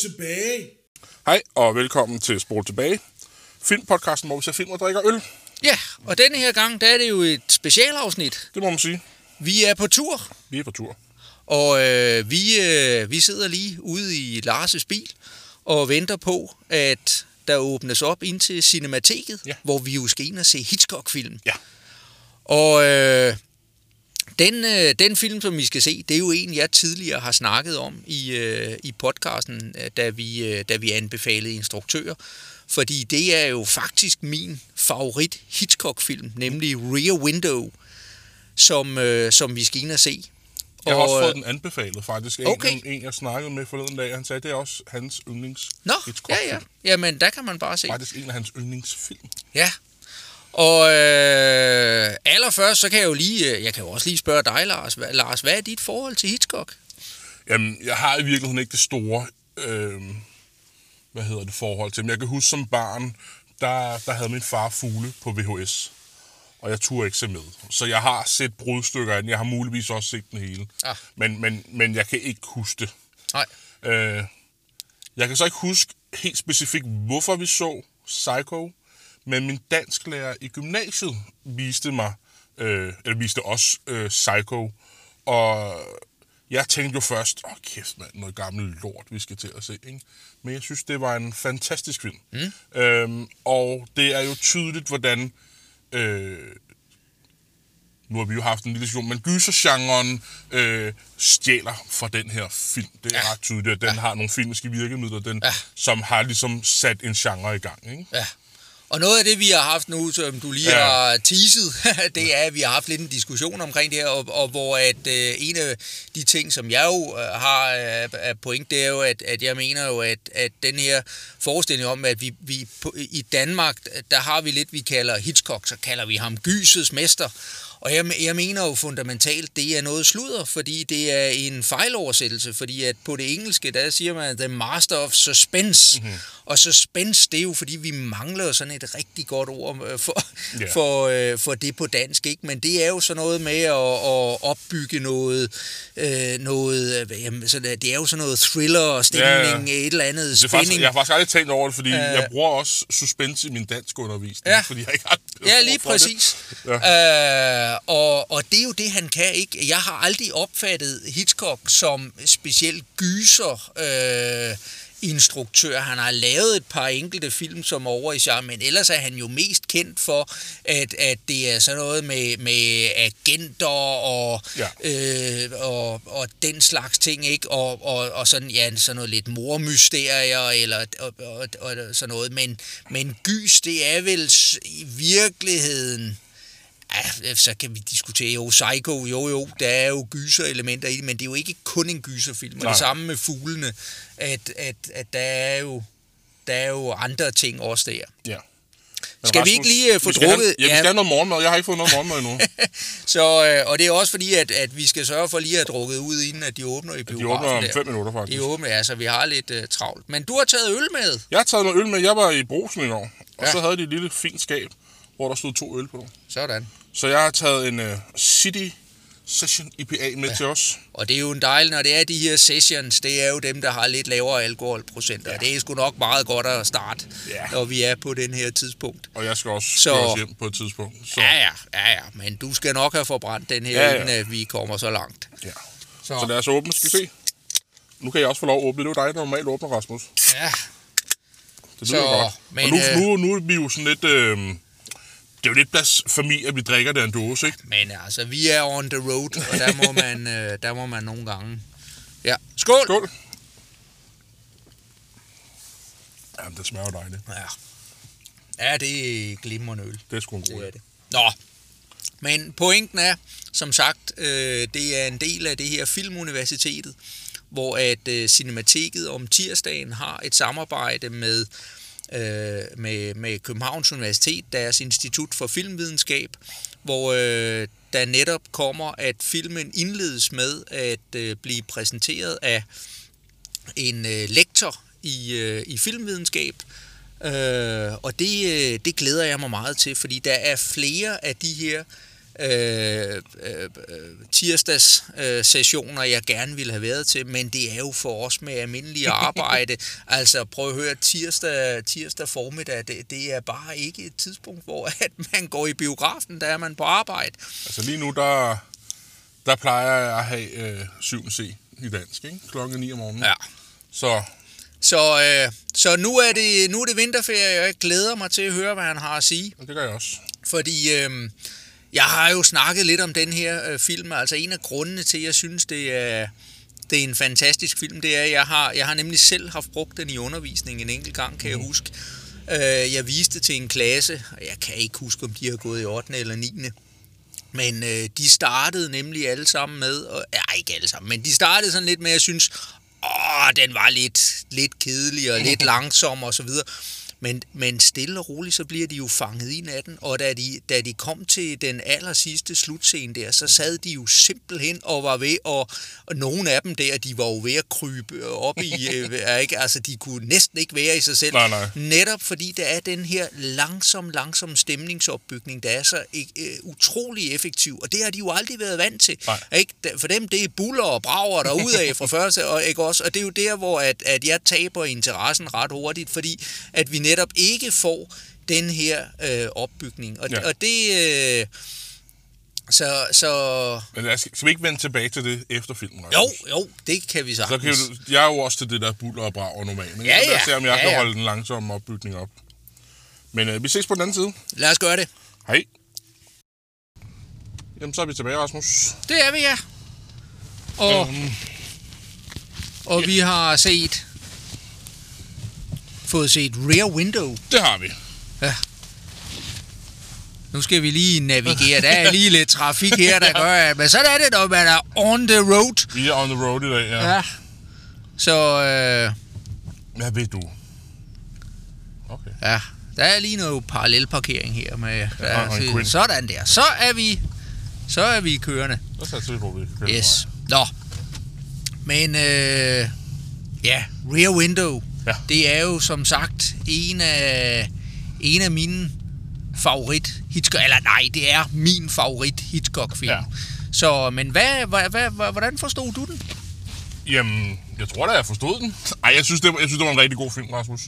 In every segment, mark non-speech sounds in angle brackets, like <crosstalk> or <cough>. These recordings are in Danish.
Tilbage. Hej og velkommen til Spol tilbage. Filmpodcasten, hvor vi ser film og drikker øl. Ja, og denne her gang, der er det jo et specialafsnit. Det må man sige. Vi er på tur, Vi er på tur. og øh, vi, øh, vi sidder lige ude i Lars' bil og venter på, at der åbnes op ind til Cinemateket, Ja. hvor vi jo skal ind og se Hitchcock-film. Ja. Og øh, den, øh, den film, som vi skal se, det er jo en, jeg tidligere har snakket om i, øh, i podcasten, øh, da vi, øh, da vi anbefalede instruktører. Fordi det er jo faktisk min favorit Hitchcock-film, nemlig Rear Window, som, øh, som vi skal ind og se. Jeg har Og, også øh, fået den anbefalet faktisk. En, Okay. en, en, jeg snakkede med forleden dag, han sagde, det er også hans yndlings Nå, ja, ja. Jamen, der kan man bare se. Faktisk en af hans yndlingsfilm. Ja. Og øh, allerførst, så kan jeg jo lige, øh, jeg kan jo også lige spørge dig, Lars. Hvad, Lars, hvad er dit forhold til Hitchcock? Jamen, jeg har i virkeligheden ikke det store, øh, hvad hedder det, forhold til. Men jeg kan huske som barn, der, der havde min far fugle på VHS. Og jeg turde ikke se med. Så jeg har set brudstykker af den. Jeg har muligvis også set den hele. Ah. Men, men, men jeg kan ikke huske det. Nej. Øh, jeg kan så ikke huske helt specifikt, hvorfor vi så Psycho, men min dansklærer i gymnasiet viste mig, øh, eller viste os øh, Psycho, og jeg tænkte jo først, åh kæft mand, noget gammelt lort, vi skal til at se, ikke? Men jeg synes, det var en fantastisk film. Mm. Øhm, og det er jo tydeligt, hvordan øh, nu har vi jo haft en lille diskussion, men gysergenren øh, stjæler fra den her film. Det er ja. Ret tydeligt, at den ja. har nogle filmiske virkemidler, den. Ja. som har ligesom sat en genre i gang. Ikke? Ja. Og noget af det, vi har haft nu, som du lige Ja. har teaset, <laughs> det er, at vi har haft lidt en diskussion omkring det her, og, og hvor at øh, en af de ting, som jeg jo øh, har øh, af point, det er jo, at, at jeg mener jo, at, at den her forestilling om, at vi, vi på, i Danmark, der har vi lidt, vi kalder Hitchcock, så kalder vi ham gysets mester. Og jeg, jeg mener jo fundamentalt, det er noget sludder, fordi det er en fejloversættelse, fordi at på det engelske, der siger man The Master of Suspense. Mm-hmm. Og suspense, det er jo fordi, vi mangler sådan et rigtig godt ord øh, for, yeah. <laughs> for, øh, for det på dansk, ikke? Men det er jo sådan noget med at, at opbygge noget, øh, noget øh, jamen, så det er jo sådan noget thriller og stemning, Ja, ja, et eller andet Det er spænding. faktisk, jeg har faktisk aldrig tænkt over det, fordi øh, Øh. jeg bruger også suspense i min dansk undervisning, Ja. fordi jeg ikke har Ja, lige for det. præcis. Ja. Øh, og, og det er jo det, han kan ikke. Jeg har aldrig opfattet Hitchcock som specielt gyser øh, instruktør. Han har lavet et par enkelte film som er over i genre, men ellers er han jo mest kendt for, at, at det er sådan noget med, med agenter og, Ja. øh, og, og den slags ting, ikke? Og, og, og sådan, ja, sådan noget lidt mormysterier eller og, og, og sådan noget. Men, men gys, det er vel i virkeligheden... Ja, så kan vi diskutere jo Psycho, jo jo, der er jo gyser-elementer i det, men det er jo ikke kun en gyserfilm. Og Nej. det samme med fuglene, at, at, at der, er jo, der er jo andre ting også der. Ja. Men Skal vi ikke lige, øh, få skal have- drukket- Ja, vi skal have noget morgenmad. Jeg har ikke fået noget morgenmad endnu. <laughs> Så, øh, og det er også fordi, at, at vi skal sørge for lige at have drukket ud, inden at de åbner i biografen. De åbner om der. fem minutter, faktisk. De åbner, ja, så vi har lidt uh, travlt. Men du har taget øl med. Jeg har taget noget øl med. Jeg var i Brosen i går, og Ja. så havde de et lille fint skab, hvor der stod to øl på. Sådan. Så jeg har taget en uh, City Session IPA med ja. til os. Og det er jo en dejlig, når det er de her sessions, det er jo dem, der har lidt lavere alkoholprocenter. Ja. Det er sgu nok meget godt at starte, Ja. når vi er på den her tidspunkt. Og jeg skal også Så- hjem på et tidspunkt. Så, Ja, ja, ja, ja, men du skal nok have forbrændt den her, Ja, ja, inden vi kommer så langt. ja. Så, så lad os åbne. Skal vi se? Nu kan jeg også få lov at åbne. Det er jo dig, der normalt åbner, Rasmus. ja, Det Så, lyder godt. men, og nu, øh, nu, nu er vi jo sådan lidt... Øh, det er jo lidt blasfemi, at vi drikker det en dåse, ikke? men altså, vi er on the road, og der må man, <laughs> øh, der må man nogle gange... Ja, skål! Skål! Jamen, det smager dejligt. Ja. ja, det er glimrende øl. Det er sgu en god er det. Nå, men pointen er, som sagt, øh, det er en del af det her Filmuniversitetet, hvor at øh, Cinemateket om tirsdagen har et samarbejde med, øh, med, med Københavns Universitet, deres Institut for Filmvidenskab, hvor øh, der netop kommer, at filmen indledes med at øh, blive præsenteret af en øh, lektor i, øh, i filmvidenskab, øh, og det, øh, det glæder jeg mig meget til, fordi der er flere af de her øh, øh, tirsdags øh, sessioner, jeg gerne ville have været til, men det er jo for os med almindelig <laughs> arbejde. altså prøv at høre, tirsdag, tirsdag formiddag, det, det er bare ikke et tidspunkt, hvor <laughs> at man går i biografen, der er man på arbejde. Altså lige nu, der, der plejer jeg at have øh, 7. C i dansk, ikke? Klokken 9 om morgenen. Ja. Så Så, øh, så nu, er det, nu er det vinterferie, og jeg glæder mig til at høre, hvad han har at sige. det gør jeg også. Fordi øh, jeg har jo snakket lidt om den her øh, film. Altså en af grundene til, at jeg synes, det er, det er en fantastisk film, det er, at jeg har, jeg har nemlig selv haft brugt den i undervisning en enkelt gang, kan jeg huske. Øh, jeg viste til en klasse, og jeg kan ikke huske, om de har gået i 8. eller 9. Men øh, de startede nemlig alle sammen med, og, ja, ikke alle sammen, men de startede sådan lidt med, at jeg synes, åh, den var lidt, lidt kedelig og lidt <laughs> langsom og så videre. Men, men stille og roligt, så bliver de jo fanget ind af den, og da de, da de kom til den aller sidste slutscene der, så sad de jo simpelthen og var ved, og, og nogle af dem der, de var jo ved at krybe op i, <laughs> øh, ikke? altså de kunne næsten ikke være i sig selv. Nej, nej. Netop fordi der er den her langsom, langsom stemningsopbygning, der er så øh, utrolig effektiv, og det har de jo aldrig været vant til. Nej. Ikke? For dem, det er buller og brager derudad fra <laughs> første, og, ikke også? og det er jo der, hvor at, at jeg taber interessen ret hurtigt, fordi at vi netop ikke får den her øh, opbygning. Og, Ja. ja. og det... Øh, så, så Men lad os, skal vi ikke vende tilbage til det efter filmen? jo, jo, det kan vi Så sagtens. kan du, jeg er jo også til det der buller og brager normalt. Ikke? Ja, Så lad os ja. se, om jeg Ja, kan ja. holde den langsomme opbygning op. Men øh, vi ses på den anden side. Lad os gøre det. Hej. Jamen, så er vi tilbage, Rasmus. Det er vi, ja. Og, Øhm, og vi har set fået set Rear Window. det har vi. Nu skal vi lige navigere. Der er lige lidt trafik her, der <laughs> gør, at... Men sådan er det, når man er on the road. Vi er on the road i dag, ja. ja. Ja. Så øh, Hvad ved du? Okay. ja, der er lige noget parallelparkering her. Med, der, en quid. sådan der. Så er vi, så er vi kørende. Så satser vi på, at vi kan køre Yes. Nå. Men øh, ja, Rear Window. Ja. Det er jo som sagt en af, en af mine favorit Hitchcock, eller nej, det er min favorit Hitchcock-film. Ja. Så, men hvad, hvad, hvad, hvordan forstod du den? Jamen, jeg tror da, jeg forstod den. Ej, jeg synes, det, jeg synes, det var en rigtig god film, Rasmus.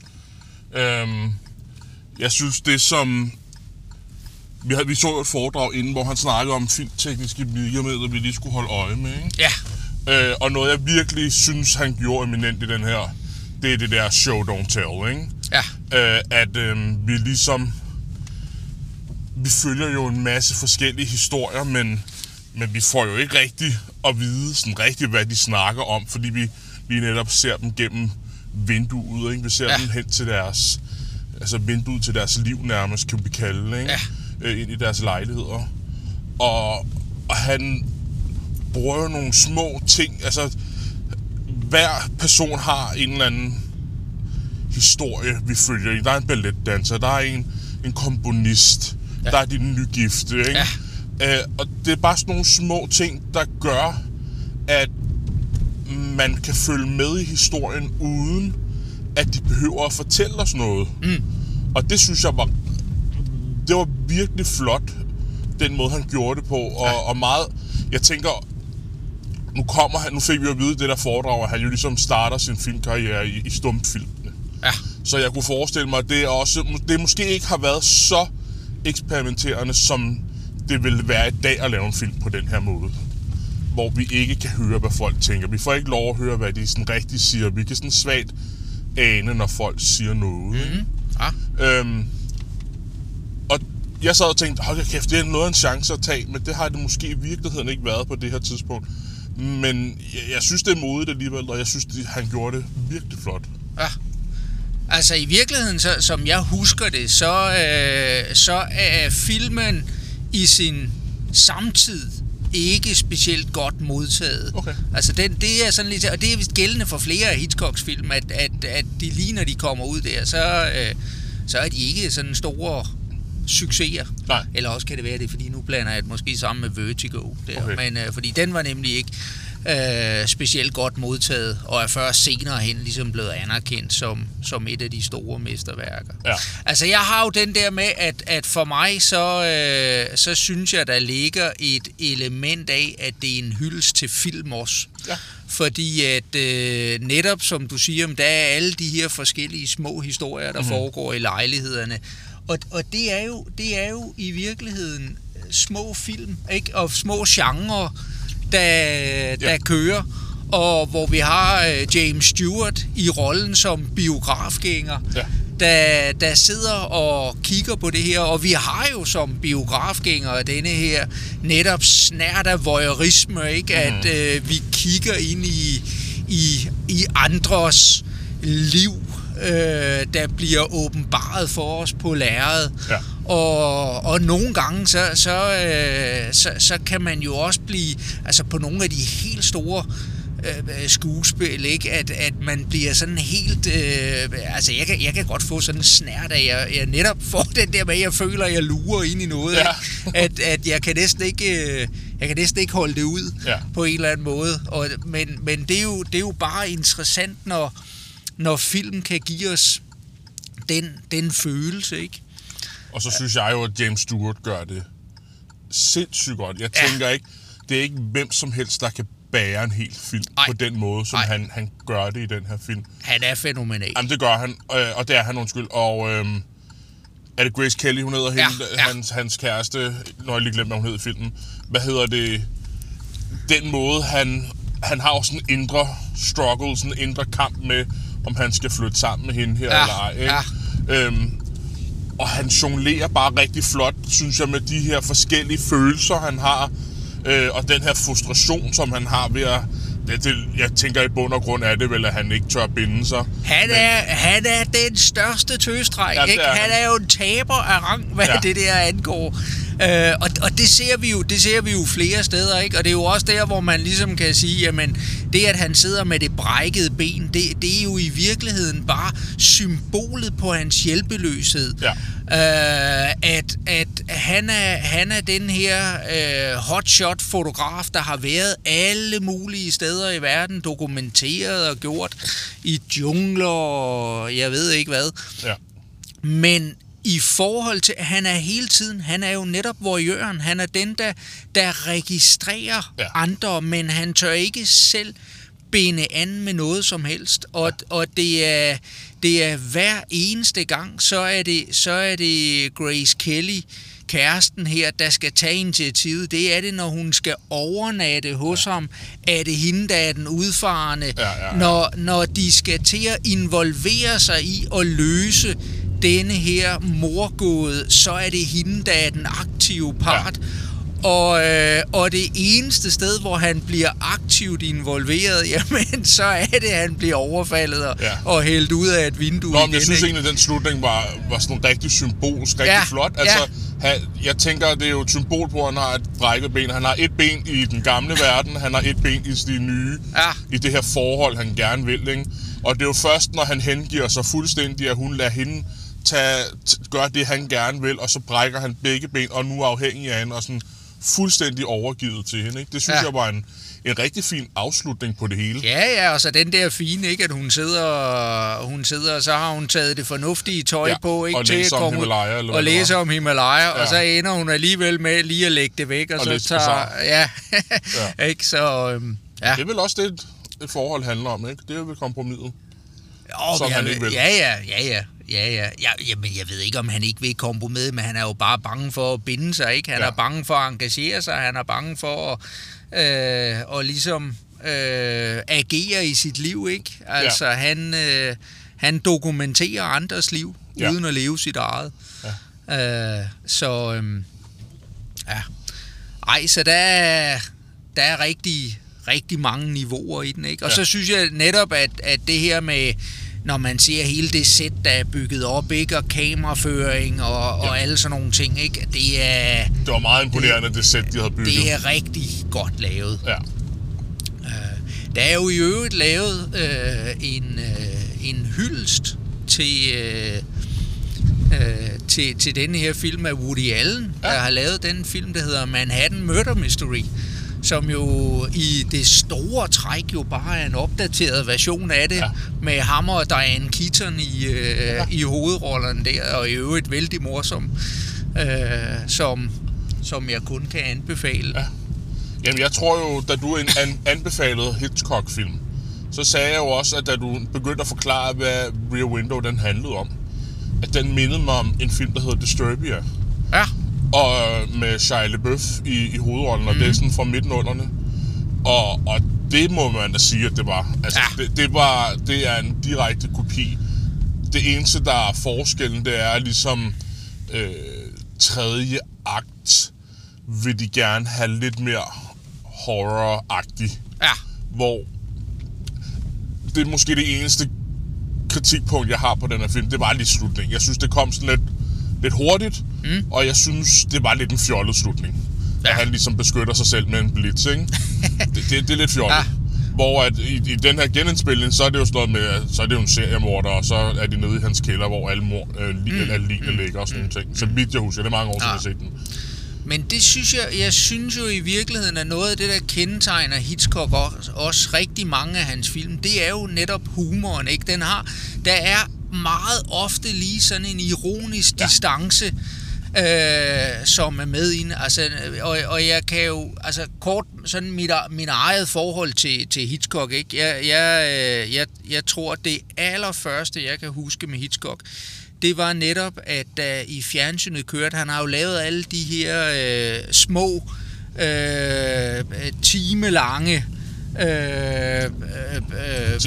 Øhm, jeg synes, det som... Vi, havde, vi så et foredrag inden, hvor han snakkede om filmtekniske virkemidler, vi lige skulle holde øje med. Ikke? Ja, Øh, og noget, jeg virkelig synes, han gjorde eminent i den her, det er det der show, don't tell, ikke? ja, Øh, at øh, vi ligesom... Vi følger jo en masse forskellige historier, men, men vi får jo ikke rigtig at vide sådan rigtigt, hvad de snakker om, fordi vi lige netop ser dem gennem vinduet, ikke? Vi ser Ja. dem hen til deres... Altså vinduet til deres liv nærmest, kan vi kalde ikke? Ja. Øh, ind i deres lejligheder. Og, og han bruger jo nogle små ting, altså hver person har en eller anden historie, vi følger. Der er en balletdanser, der er en, en komponist, ja. der er de nygifte, ikke? Ja. Øh, og det er bare sådan nogle små ting, der gør, at man kan følge med i historien, uden at de behøver at fortælle os noget. Mm. Og det synes jeg var, det var virkelig flot, den måde han gjorde det på, og, ja. og meget, jeg tænker, nu kommer han, nu fik vi jo at vide det der foredrag, at han jo ligesom starter sin filmkarriere i, i stumfilmene. ja, Så jeg kunne forestille mig, at det, også, det måske ikke har været så eksperimenterende, som det ville være i dag at lave en film på den her måde. Hvor vi ikke kan høre, hvad folk tænker. Vi får ikke lov at høre, hvad de sådan rigtig siger. Vi kan sådan svagt ane, når folk siger noget. Mm. ja. Øhm, og jeg sad og tænkte, hold kæft, det er noget af en chance at tage, men det har det måske i virkeligheden ikke været på det her tidspunkt. Men jeg, jeg synes, det er modigt alligevel, og jeg synes, det, han gjorde det virkelig flot. Ja. Altså i virkeligheden, så, som jeg husker det, så, øh, så er filmen i sin samtid ikke specielt godt modtaget. Okay. Altså den, det er sådan lidt, og det er vist gældende for flere af Hitchcocks film, at, at, at de lige når de kommer ud der, så, øh, så er de ikke sådan store succeser. Nej. Eller også kan det være det, fordi nu blander jeg det måske sammen med Vertigo. Der. Okay. Men, øh, fordi den var nemlig ikke... øh, specielt godt modtaget, og er først senere hen ligesom blevet anerkendt som, som et af de store mesterværker. Ja. Altså, jeg har jo den der med, at, at for mig, så, øh, så synes jeg, der ligger et element af, at det er en hyldest til film også. Ja. Fordi at øh, netop, som du siger, der er alle de her forskellige små historier, der Mhm. mm-hmm. foregår i lejlighederne. Og, og det, er jo, det er jo i virkeligheden øh, små film, ikke? Og små genrer, der, der Ja. kører. Og hvor vi har øh, James Stewart i rollen som biografgænger, Ja. der, der sidder og kigger på det her. Og vi har jo som biografgængere denne her netop snært af voyeurisme, ikke? Mhm. At øh, vi kigger ind i, i, i andres liv, øh, der bliver åbenbaret for os på lærredet. Ja. Og, og nogle gange, så, så, øh, så, så kan man jo også blive, altså på nogle af de helt store øh, skuespil, ikke? At, at man bliver sådan helt... Øh, altså, jeg kan, jeg kan godt få sådan en snært af, jeg, jeg netop får <laughs> den der med, at jeg føler, at jeg lurer ind i noget. Ja. At, at jeg kan næsten ikke... Øh, jeg kan næsten ikke holde det ud Ja. på en eller anden måde. Og, men men det, er jo, det er jo bare interessant, når, når film kan give os den, den følelse, ikke? Og så synes jeg jo, at James Stewart gør det sindssygt godt. Jeg Ja. tænker ikke, det er ikke hvem som helst, der kan bære en hel film Ej. på den måde, som Ej. han, han gør det i den her film. Han er fænomenal. Jamen, det gør han, øh, og det er han, undskyld. Og øhm, er det Grace Kelly, hun hedder Ja, hende, ja. Hans, hans kæreste, når jeg lige glemte, hvad hun hed i filmen. Hvad hedder det? Den måde, han, han har jo sådan en indre struggle, sådan en indre kamp med, om han skal flytte sammen med hende her Ja, eller ej. Ikke? Øhm, og han jonglerer bare rigtig flot, synes jeg, med de her forskellige følelser, han har. Øh, og den her frustration, som han har ved at... Det, det, jeg tænker i bund og grund er det vel, at han ikke tør binde sig. Han er, han er den største tøstræk, Ja, ja, ikke? er Han han. er jo en taber af rang, hvad Ja. ja. det der angår. Øh, og, og det ser vi jo, det ser vi jo flere steder, ikke? Og det er jo også der, hvor man ligesom kan sige, jamen, det at han sidder med det brækkede ben, det, det er jo i virkeligheden bare symbolet på hans hjælpeløshed. Ja. Øh, at, at han, er, han er den her øh, hotshot-fotograf, der har været alle mulige steder i verden, dokumenteret og gjort i jungler og jeg ved ikke hvad. Ja. Men i forhold til, at han er hele tiden, han er jo netop voyeuren, han er den, der, der registrerer Ja. andre, men han tør ikke selv binde an med noget som helst. Og, ja. og det, er, det er hver eneste gang, så er det, så er det Grace Kelly, kæresten her, der skal tage initiativet. Det er det, når hun skal overnatte hos ja. ham. Er det hende, der er den udfarende? Ja, ja, ja. Når, når de skal til at involvere sig i at løse denne her morgåde, så er det hende, der er den aktive part. Ja. Og, øh, og det eneste sted, hvor han bliver aktivt involveret, <laughs> jamen, så er det, at han bliver overfaldet og, Ja. ja. og hældt ud af et vindue Nå, igen. jeg synes ikke? egentlig, at den slutning var, var sådan rigtig symbolsk, rigtig Ja, flot. Altså, han, jeg tænker, det er jo et symbol på, at han har et brækket ben. Han har et ben i den gamle <laughs> verden, han har et ben i de nye, Ja. i det her forhold, han gerne vil. Ikke? Og det er jo først, når han hengiver sig fuldstændig, at hun lader hende tage, gøre det, han gerne vil, og så brækker han begge ben, og nu er afhængig af hende, og sådan fuldstændig overgivet til hende. Ikke? Det synes ja. Jeg var en, en rigtig fin afslutning på det hele. Ja, ja, og så den der fine, ikke, at hun sidder, hun sidder, og så har hun taget det fornuftige tøj Ja, på, ikke, og til læser at om komme ud Himalaya, eller og læser om Himalaya, ja. Og så ender hun alligevel med lige at lægge det væk, og, Og så tager, Bazaar. ja, Ja. <laughs> ikke, så, øhm, ja. Det er vel også det, et, forhold handler om, ikke? Det er vel kompromiset. Jo, som han ikke vil. Ja, ja, ja, ja. Ja, ja. ja jamen, jeg ved ikke, om han ikke vil kompromis, men han er jo bare bange for at binde sig, ikke? Han Ja. er bange for at engagere sig, han er bange for at, øh, at ligesom øh, agere i sit liv, ikke? Altså, ja. han, øh, han dokumenterer andres liv, Ja. ja. uden at leve sit eget. Ja. Øh, så, øh, ja. Ej, så der er, der er rigtig, rigtig mange niveauer i den, ikke? Og Ja. så synes jeg netop, at, at det her med, når man ser hele det sæt, der er bygget op, ikke? Og kameraføring og, og alle sådan nogle ting, ikke? Det er, Det var meget imponerende, det, det sæt, de havde bygget. det er rigtig godt lavet. Ja. Der er jo i øvrigt lavet øh, en, øh, en hyldest til, øh, øh, til, til denne her film af Woody Allen, Ja. ja. der har lavet den film, der hedder Manhattan Murder Mystery, som jo i det store træk jo bare er en opdateret version af det, Ja. med Hammer og Diane Keaton i, øh, ja. i hovedrollerne der, og i øvrigt vældig morsom, øh, som, som jeg kun kan anbefale. Ja. Jamen, jeg tror jo, da du an- an- anbefalede Hitchcock-film, så sagde jeg jo også, at da du begyndte at forklare, hvad Rear Window den handlede om, at den mindede mig om en film, der hedder Disturbia, og øh, med Shia LaBeouf i, i hovedrollen, og mm. det er sådan fra midtenunderne. Og, og det må man da sige, at det var. Altså, Ja. det, det, var, det er en direkte kopi. Det eneste, der er forskellen, det er ligesom øh, tredje akt vil de gerne have lidt mere horror-agtig, ja, hvor det er måske det eneste kritikpunkt, jeg har på den her film. Det var lige slutningen. Jeg synes, det kom sådan lidt, lidt hurtigt, mm. og jeg synes, det var lidt en fjollet slutning. Ja. At han ligesom beskytter sig selv med en blitz, ikke? <laughs> det, det, det er lidt fjollet. Ja. Ja. Hvor at i, i den her genindspilning, så er det jo sådan med, så er det jo en seriemorder, og så er de nede i hans kælder, hvor alle, mor, øh, li, mm. alle ligene ligger og sådan nogle ting. Så vidt jeg husker, det er mange år siden, Ja. jeg har set den. Men det synes jeg, jeg synes jo i virkeligheden, at noget af det, der kendetegner Hitchcock også, også rigtig mange af hans film, det er jo netop humoren, ikke? Den har, der er meget ofte lige sådan en ironisk ja. distance, øh, som er med ind. Altså, og, og jeg kan jo, altså kort, sådan mit, mit eget forhold til, til Hitchcock, ikke? Jeg, jeg, øh, jeg, jeg tror, det allerførste, jeg kan huske med Hitchcock, det var netop, at da i fjernsynet kørte, han har jo lavet alle de her øh, små, øh, timelange øh, øh,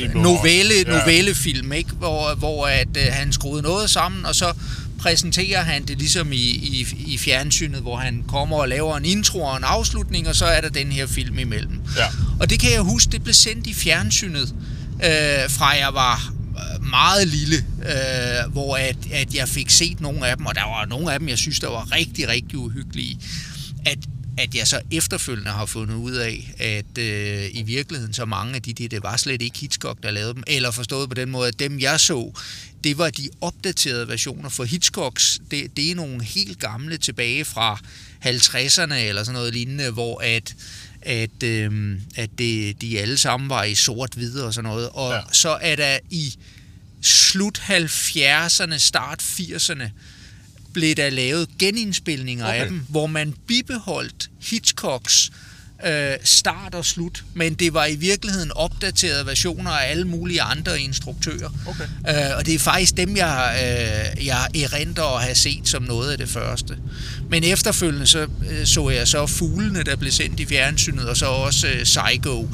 øh, novelle, novellefilm, ikke? Hvor, hvor at, øh, han skruede noget sammen, og så præsenterer han det ligesom i, i, i fjernsynet, hvor han kommer og laver en intro og en afslutning, og så er der den her film imellem. Ja. Og det kan jeg huske, det blev sendt i fjernsynet, øh, fra jeg var øh, meget lille, øh, hvor at, at jeg fik set nogle af dem, og der var nogle af dem, jeg synes, der var rigtig, rigtig uhyggelige. At, at jeg så efterfølgende har fundet ud af, at øh, i virkeligheden så mange af de der, det var slet ikke Hitchcock, der lavede dem, eller forstået på den måde, at dem jeg så, det var de opdaterede versioner, for Hitchcocks, det, det er nogle helt gamle tilbage fra 50'erne eller sådan noget lignende, hvor at at, øh, at det, de alle sammen var i sort-hvid og sådan noget. Og ja. så er der i slut 70'erne, start 80'erne, blev der lavet genindspilninger okay. af dem, hvor man bibeholdt Hitchcocks øh, start og slut, men det var i virkeligheden opdaterede versioner af alle mulige andre instruktører. Okay. Øh, og det er faktisk dem, jeg, øh, jeg erindrer at have set som noget af det første. Men efterfølgende så, øh, så jeg så Fuglene, der blev sendt i fjernsynet, og så også øh, Psycho.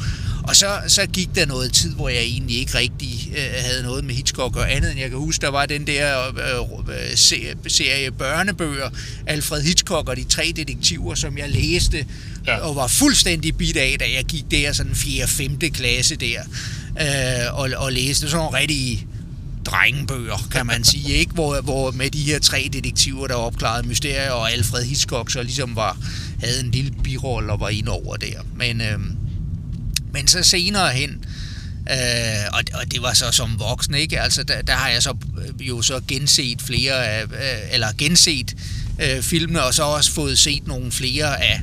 Og så, så gik der noget tid, hvor jeg egentlig ikke rigtig øh, havde noget med Hitchcock og andet, end jeg kan huske, der var den der øh, øh, serie, serie børnebøger, Alfred Hitchcock og de tre detektiver, som jeg læste, Ja. ja. og var fuldstændig bit af, da jeg gik der sådan 4. 5. klasse der, øh, og, og læste sådan nogle rigtige drengebøger, kan man sige, <laughs> ikke? Hvor, hvor med de her tre detektiver, der opklarede mysterier, og Alfred Hitchcock så ligesom var, havde en lille birolle og var ind over der. Men, øh, men så senere hen, øh, og, og det var så som voksen, ikke? Altså, der, der har jeg så øh, jo så genset flere af, øh, eller genset øh, filmene, og så også fået set nogle flere af,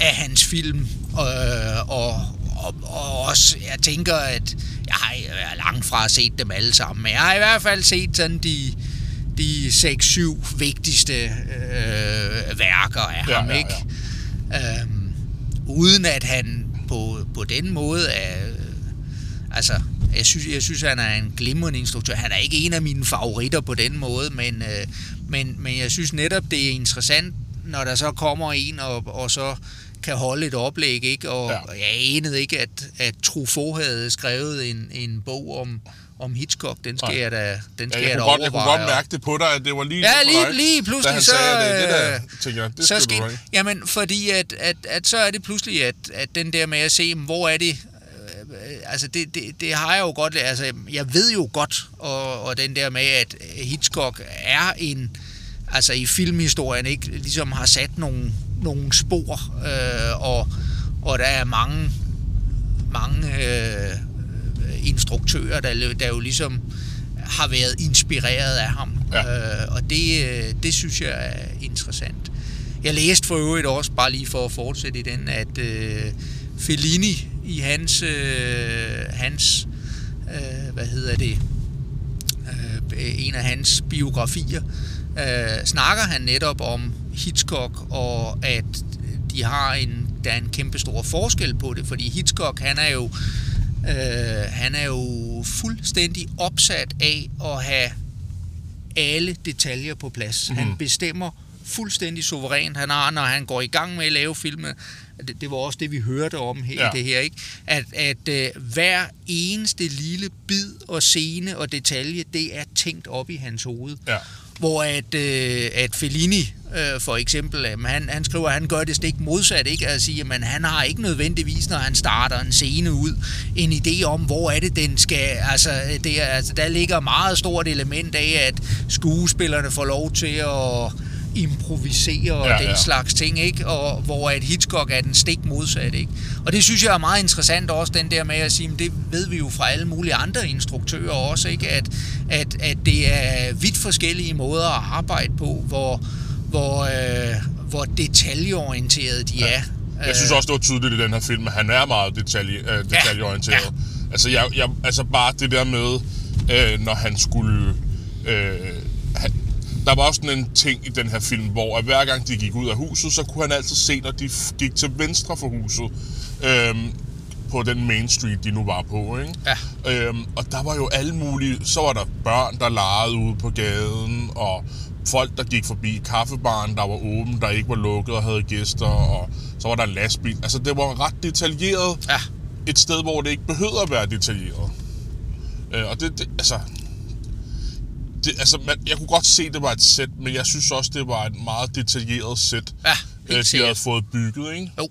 af hans film, øh, og, og, og også, jeg tænker, at jeg har, langt fra set dem alle sammen, men jeg har i hvert fald set sådan de, de 6-7 vigtigste øh, værker af Ja, ham, ja, ikke? Øhm, uden at han på, på den måde er... Altså, jeg synes, jeg synes, han er en glimrende instruktør. Han er ikke en af mine favoritter på den måde, men, øh, men, men jeg synes netop, det er interessant, når der så kommer en og, og så kan holde et oplæg, ikke? Og Ja. ja. jeg anede ikke, at, at Truffaut havde skrevet en, en bog om, om Hitchcock. Den skal Nej. jeg da, den skal Ja, jeg, jeg da kunne godt, jeg kunne godt mærke det på dig, at det var lige Ja, lige, dig, lige pludselig så... sagde, det, det der, tænker jeg, det så skal skal. Jamen, fordi at, at, at så er det pludselig, at, at den der med at se, hvor er det... øh, Altså, det, det, det har jeg jo godt... Altså, jeg ved jo godt, og, og den der med, at Hitchcock er en... Altså, i filmhistorien, ikke? Ligesom har sat nogle, nogle spor, øh, og, og der er mange, mange øh, instruktører, der, der jo ligesom har været inspireret af ham. Ja. Øh, og det, øh, det synes jeg er interessant. Jeg læste for øvrigt også, bare lige for at fortsætte i den, at øh, Fellini i hans, øh, hans øh, hvad hedder det, øh, en af hans biografier, øh, snakker han netop om Hitchcock, og at de har en, der er en kæmpe stor forskel på det, fordi Hitchcock, han er jo, øh, han er jo fuldstændig opsat af at have alle detaljer på plads. Mm. Han bestemmer fuldstændig suverænt. Han har, når han går i gang med at lave filmen, det, det var også det, vi hørte om her, ja. det her, ikke? at, at uh, hver eneste lille bid og scene og detalje, det er tænkt op i hans hoved. Ja. Hvor at, øh, at Fellini, øh, for eksempel, um, han, han skriver, at han gør det stik modsat, ikke? Altså, at sige, at han har ikke nødvendigvis, når han starter en scene ud, en idé om, hvor er det, den skal... Altså, det altså der ligger meget stort element af, at skuespillerne får lov til at improvisere og ja, den ja. slags ting, ikke? Og hvor at Hitchcock er den stik modsat, ikke? Og det synes jeg er meget interessant også, den der med at sige, det ved vi jo fra alle mulige andre instruktører også, ikke? At, at, at det er vidt forskellige måder at arbejde på, hvor, hvor, øh, hvor detaljeorienteret de ja. er. Jeg synes også, det var tydeligt i den her film, at han er meget detalje, øh, detaljeorienteret. Ja. Ja. Altså, jeg, jeg, altså bare det der med, øh, når han skulle... Øh, han, der var også sådan en ting i den her film, hvor at hver gang de gik ud af huset, så kunne han altid se, når de gik til venstre for huset, øhm, på den main street, de nu var på. Ikke? Ja. Øhm, og der var jo alle mulige, så var der børn, der legede ude på gaden, og folk, der gik forbi kaffebaren, der var åben, der ikke var lukket og havde gæster, og så var der en lastbil. Altså, det var ret detaljeret. Ja. Et sted, hvor det ikke behøvede at være detaljeret. Øh, og det, det, altså, det, altså, man, jeg kunne godt se, at det var et sæt, men jeg synes også, det var et meget detaljeret sæt, Ja, øh, de havde fået bygget, ikke? Jo.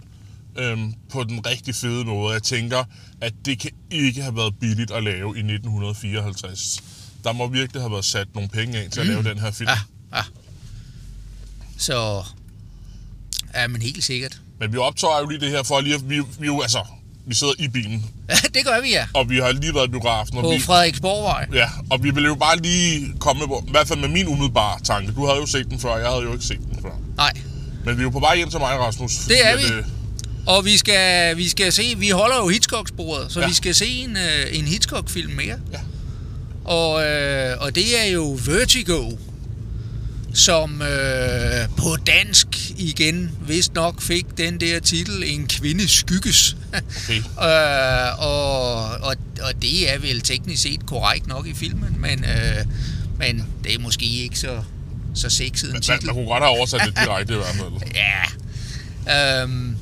Øhm, på den rigtig fede måde. Jeg tænker, at det kan ikke have været billigt at lave i 1954. Der må virkelig have været sat nogle penge af til at lave den her film. Ja, ja. Så, ja, men helt sikkert. Men vi optager jo lige det her for lige at, vi, vi jo, altså, vi sidder i bilen, Ja, det gør vi, ja. og vi har lige været i biografen, og På vi, Frederiksborgvej. ja, og vi vil jo bare lige komme med, i hvert fald med min umiddelbare tanke. Du havde jo set den før, jeg havde jo ikke set den før. Nej. Men vi er jo på vej hjem til mig, Rasmus. Det er at, vi. øh, Og vi skal, vi skal se, vi holder jo Hitchcock-sporet, så ja. vi skal se en, øh, en Hitchcock-film mere. Ja. Og, øh, og det er jo Vertigo, som øh, på dansk igen vist nok fik den der titel En kvinde skygges. Okay. <laughs> øh, og, og, og det er vel teknisk set korrekt nok i filmen, men, øh, men det er måske ikke så, så sexet en Man, titel. man kunne godt have oversat det direkte i hvert fald. <laughs> Ja. Øhm,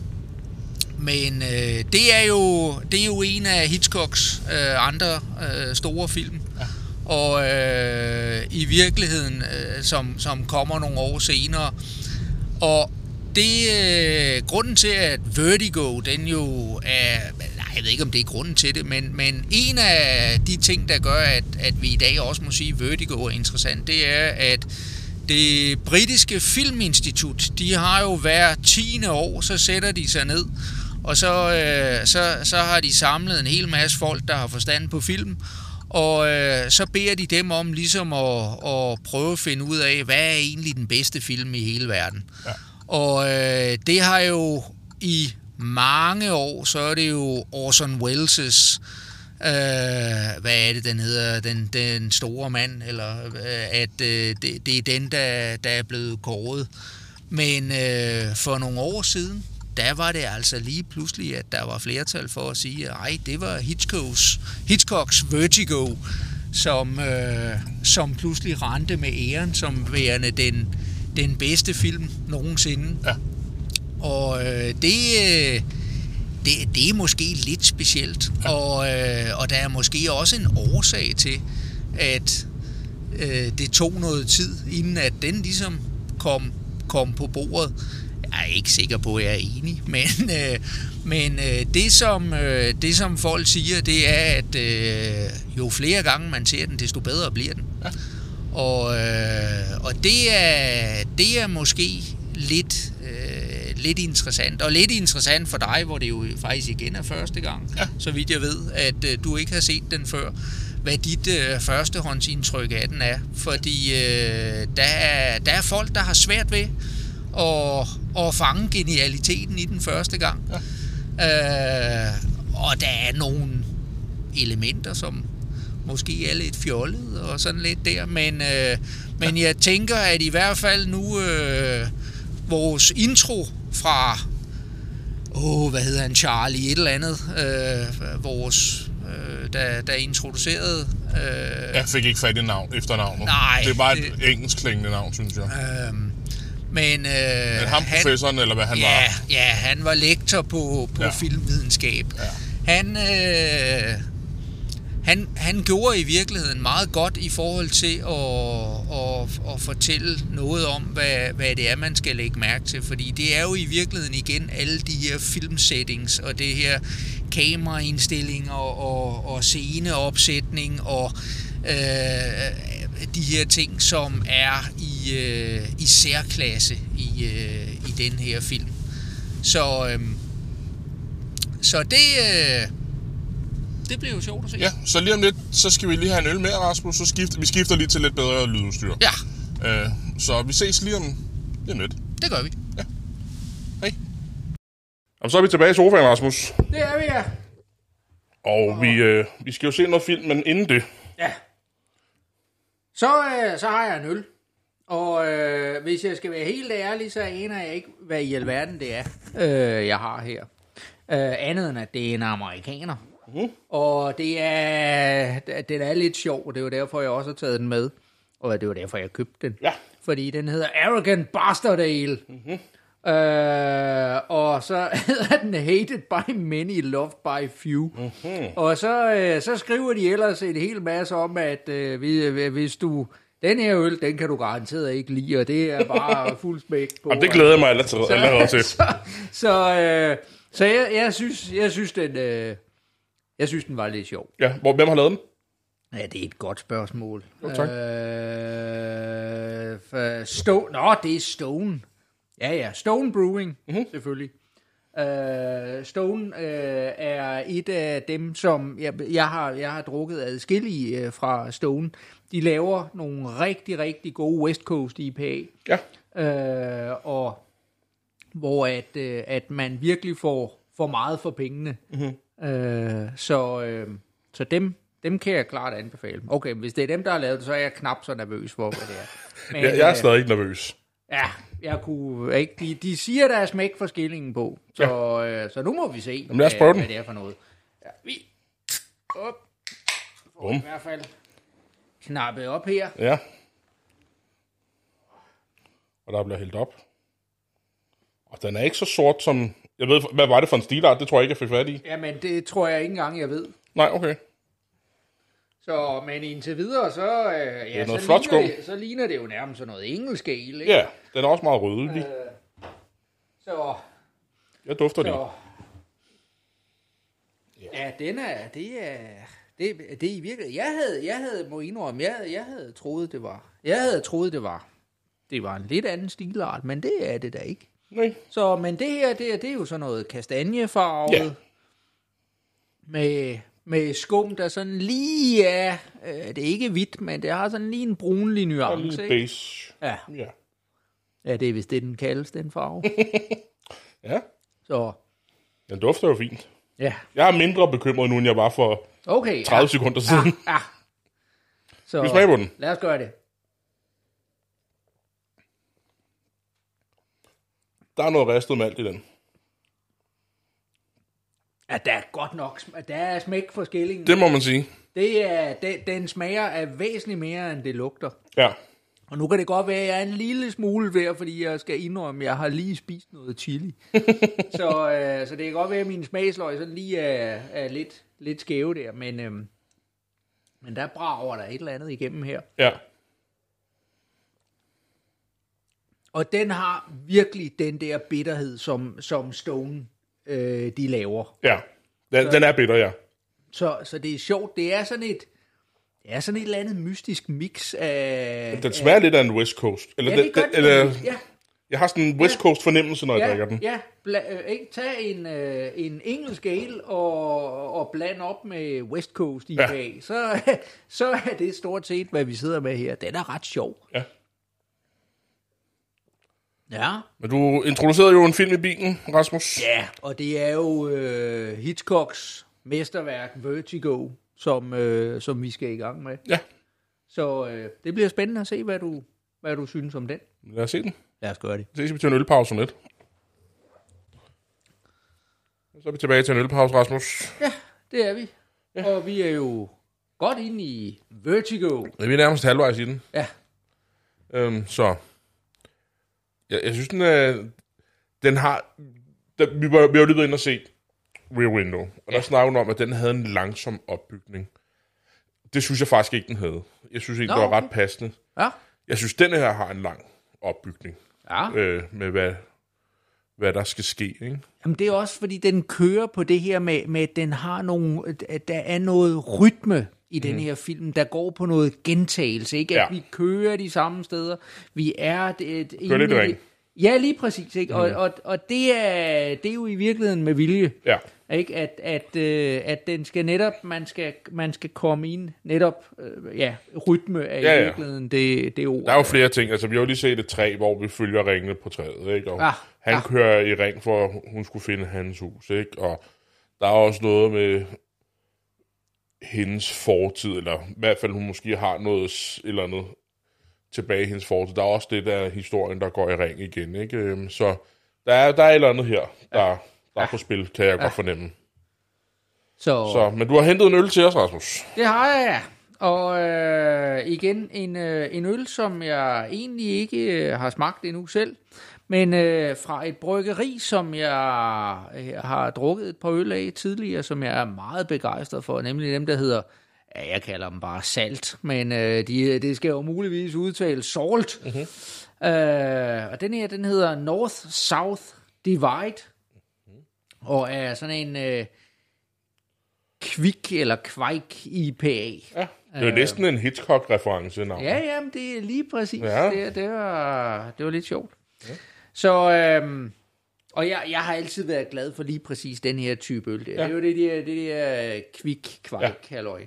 men øh, det er jo det er jo en af Hitchcocks øh, andre øh, store film. Og øh, i virkeligheden, øh, som, som kommer nogle år senere. Og det øh, grunden til, at Vertigo, den jo er, nej, jeg ved ikke, om det er grunden til det, men, men en af de ting, der gør, at, at vi i dag også må sige, at Vertigo er interessant, det er, at det britiske filminstitut, de har jo hver tiende år, så sætter de sig ned, og så, øh, så, så har de samlet en hel masse folk, der har forstand på film, og øh, så beder de dem om ligesom at, at prøve at finde ud af, hvad er egentlig den bedste film i hele verden. Ja. Og øh, det har jo i mange år, så er det jo Orson Welles' øh, hvad er det, den hedder, den, den store mand, eller øh, at øh, det, det er den, der, der er blevet kåret. Men øh, for nogle år siden, der var det altså lige pludselig, at der var flertal for at sige, at det var Hitchcocks, Hitchcocks Vertigo, som, øh, som pludselig rendte med æren som værende den, den bedste film nogensinde. Ja. Og øh, det, øh, det, det er måske lidt specielt. Ja. Og, øh, og der er måske også en årsag til, at øh, det tog noget tid, inden at den ligesom kom, kom på bordet. Jeg er ikke sikker på, at jeg er enig, <laughs> men, øh, men øh, det, som, øh, det som folk siger, det er, at øh, jo flere gange man ser den, desto bedre bliver den. Ja. Og, øh, og det, er, det er måske lidt, øh, lidt interessant. Og lidt interessant for dig, hvor det jo faktisk igen er første gang, Ja. så vidt jeg ved, at øh, du ikke har set den før. Hvad dit øh, førstehåndsindtryk af den er. Fordi øh, der, er, der er folk, der har svært ved at at fange genialiteten i den første gang. Ja. Øh, og der er nogle elementer, som måske er lidt fjollet og sådan lidt der, men, øh, men jeg tænker, at i hvert fald nu øh, vores intro fra, åh, hvad hedder han, Charlie, et eller andet, øh, vores, øh, der, der introducerede øh, Jeg fik ikke fat i navn, efternavnet. Nej, Det er bare det- et engelsk klingende navn, synes jeg. Øhm, men øh, Men ham professoren, eller hvad han ja, var. Ja, han var lektor på, på Ja. filmvidenskab. Ja. Han, øh, han, han gjorde i virkeligheden meget godt i forhold til at, at, at fortælle noget om, hvad, hvad det er, man skal lægge mærke til. Fordi det er jo i virkeligheden igen alle de her filmsettings og det her kameraindstilling og, og, og sceneopsætning og øh, de her ting, som er i, øh, i særklasse i, øh, i den her film. Så, øh, så det, øh, det blev jo sjovt at se. Ja, så lige om lidt, så skal vi lige have en øl mere, Rasmus. Så skifter, vi skifter lige til lidt bedre lydudstyr. ja Øh, så vi ses lige om, lige om lidt. det gør vi. Hej. Og så er vi tilbage i sofaen, Rasmus. Det er vi, ja. Og vi, øh, vi skal jo se noget film, men inden det... Ja. Så, øh, så har jeg en øl. Og øh, hvis jeg skal være helt ærlig, så aner jeg ikke, hvad i alverden det er, øh, jeg har her. Øh, andet end, at det er en amerikaner. Mhm. Og det er, den er lidt sjov, og det er jo derfor, jeg også har taget den med. Og det var derfor, jeg købte den. Ja. Fordi den hedder Arrogant Bastard Ale. Mm-hmm. Øh, og så hedder <laughs> den Hated by Many, Loved by Few. Mm-hmm. Og så, øh, så skriver de ellers en hel masse om, at øh, hvis- hvis du... Den her øl, den kan du garanteret ikke lide, og det er bare <laughs> fuld smæk på. Og det glæder jeg mig allerede, allerede til. <laughs> Så, så, øh, så jeg, jeg, synes, jeg synes, den, øh, jeg synes, den var lidt sjov. Ja, hvor, hvem har lavet den? Ja, det er et godt spørgsmål. Jo, tak. Øh, for Stone, nå, det er Stone. Ja, ja, Stone Brewing, Mhm. mm-hmm. selvfølgelig. Øh, Stone øh, er et af dem, som jeg, jeg, har, jeg har drukket adskillige øh, fra Stone. De laver nogle rigtig, rigtig gode West Coast IPA. Ja. Øh, og hvor at, øh, at man virkelig får, får meget for pengene. Mm-hmm. Øh, så, øh, så dem, dem kan jeg klart anbefale. Okay, hvis det er dem, der har lavet det, så er jeg knap så nervøs for, hvad det er. Men, <laughs> Jeg, jeg er stadig ikke nervøs. Ja, jeg kunne ikke. De, de siger, der er smæk for skillingen på. Så, ja. øh, så nu må vi se, Jamen, lad os prøve hvad, den. hvad det er for noget. Ja, vi op, Bum. i hvert fald knappet op her. Ja. Og der bliver hældt op. Og den er ikke så sort som... Jeg ved, hvad var det for en stilart? Det tror jeg ikke, jeg fik fat i. Jamen, det tror jeg ikke engang, jeg ved. Nej, okay. Så, men indtil videre, så, øh, ja, noget så, flot ligner skum. det, så ligner det jo nærmest sådan noget engelsk ale, ikke? Ja, den er også meget rødlig. Så, Jeg dufter lige. så, ja, den er, det er, det, det er i virkeligheden, jeg havde, jeg havde, må indrømme, jeg, jeg havde troet, det var, jeg havde troet, det var, det var en lidt anden stilart, men det er det da ikke. Nej. Så, men det her, det er, det er jo sådan noget kastanjefarvet. Ja. Med, med skum, der sådan lige er, øh, det er ikke hvidt, men det har sådan lige en brunlig Og nuance. lidt ikke? beige. Ja. Ja. ja, det er vist det, den kaldes, den farve. <laughs> Ja, Så, den dufter jo fint. ja, Jeg er mindre bekymret nu, end jeg var for okay. 30 ja. sekunder siden. Ja. Så, Vi smager på den. Lad os gøre det. Der er noget ristet malt i den. Ja, der er godt nok, sm- der er smæk for skillingen. Det må man sige. Det er, den, den smager af væsentligt mere, end det lugter. Ja. Og nu kan det godt være, at jeg er en lille smule ved, fordi jeg skal indrømme, at jeg har lige spist noget chili. <laughs> så, øh, så det kan godt være, at mine smagsløg sådan lige er, er lidt, lidt skæve der, men, øh, men der brager der et eller andet igennem her. Ja. Og den har virkelig den der bitterhed, som, som Stone øh, de laver. Ja. Den, den er bitter, ja. Så, så det er sjovt. Det er sådan et, det er sådan et eller andet mystisk mix af... Den smager lidt af en West Coast. Eller, Ja, det den, den. eller, Ja, jeg har sådan en West Coast fornemmelse, når jeg drikker ja, den. ja. Bla, øh, ikke? Tag en, øh, en engelsk ale og, og bland op med West Coast IPA. Ja. Ja. Så, <laughs> så er det stort set, hvad vi sidder med her. Den er ret sjov. Ja. Ja. Men du introducerede jo en film i bilen, Rasmus. Ja, og det er jo øh, Hitchcocks mesterværk Vertigo, som, øh, som vi skal i gang med. Ja, Så øh, det bliver spændende at se, hvad du, hvad du synes om den. lad os se den. Lad os gøre det. Ses vi til en ølpause om lidt. Så er vi tilbage til en ølpause, Rasmus. Ja, det er vi. Ja. Og vi er jo godt inde i Vertigo. Ja, vi er nærmest halvvejs i den. Ja, Øhm, så jeg, jeg synes, den, er, den har... Den, vi, var, vi var lige ved inde og se Rear Window, og ja. der snakkede hun om, at den havde en langsom opbygning. Det synes jeg faktisk ikke, den havde. Jeg synes ikke, Nå, det var ret passende. ja, Jeg synes, den her har en lang opbygning ja. øh, med, hvad, hvad der skal ske. Ikke? Jamen det er også, fordi den kører på det her med, med at den har nogle, at der er noget rytme i den her film, der går på noget gentagelse, ikke? At Mhm. Ja. vi kører de samme steder, vi er... Det, et, Kører lidt i ring. Ja, lige præcis, ikke? Mhm. Og, og, og det, er, det er jo i virkeligheden med vilje, Ja. ikke? At, at, øh, at den skal netop, man skal, man skal komme ind, netop, øh, ja, rytme er Ja, i ja. virkeligheden det, det ord. Der er jo flere ting. Altså, vi har jo lige set et træ, hvor vi følger ringene på træet. Ikke? Og Ja, han ja. kører i ring, for hun skulle finde hans hus. Ikke? Og der er også noget med hendes fortid, eller i hvert fald hun måske har noget eller andet tilbage i hendes fortid. Der er også det der historien, der går i ring igen. Ikke? Øhm, Så der er, der er et eller andet her, der, der er på spil, kan jeg godt fornemme. Så, Så, men du har hentet en øl til os, Rasmus. Det har jeg, ja. Og øh, igen, en, øh, en øl, som jeg egentlig ikke øh, har smagt endnu selv, men øh, fra et bryggeri, som jeg øh, har drukket et par øl af tidligere, som jeg er meget begejstret for, nemlig dem, der hedder, ja, jeg kalder dem bare salt, men øh, de, det skal jo muligvis udtale salt. Mm-hmm. Øh, og den her, den hedder North-South Divide, og er sådan en... Øh, kvik eller kvejk IPA. Ja, det er jo næsten en Hitchcock-reference. Ja, jamen, det er lige præcis. Ja. Ja. Det, det, var, det var lidt sjovt. Ja. Så, øhm, og jeg, jeg har altid været glad for lige præcis den her type øl. Der. Ja. Det er jo det der, det der kvik kvejk ja. halløj.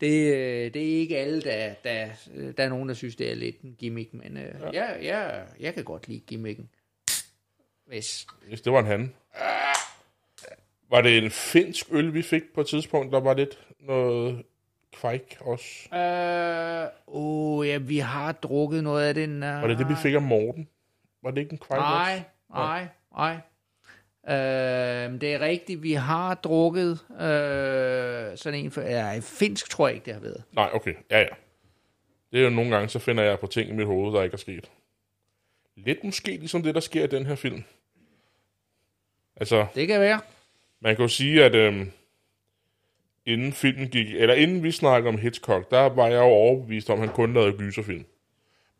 Det, øh, det er ikke alle, der, der, der er nogen, der synes, det er lidt en gimmick, men øh, ja. jeg, jeg, jeg kan godt lide gimmicken. Hvis. Hvis det var en han. Var det en finsk øl, vi fik på et tidspunkt, der var lidt noget kvejk også? Øh, åh, ja, vi har drukket noget af den. Uh, Var det det, vi fik af Morten? Var det ikke en kvejk Nej, nej, nej. Øh, det er rigtigt, vi har drukket øh, sådan en, for, ja, finsk tror jeg ikke, det har været. Nej, okay. Ja, ja. Det er jo nogle gange, så finder jeg på ting i mit hoved, der ikke er sket. Lidt måske ligesom det, der sker i den her film. Altså, Det kan være. man kan jo sige, at øhm, inden filmen gik, eller inden vi snakkede om Hitchcock, der var jeg jo overbevist om, at han kun lavede gyserfilm.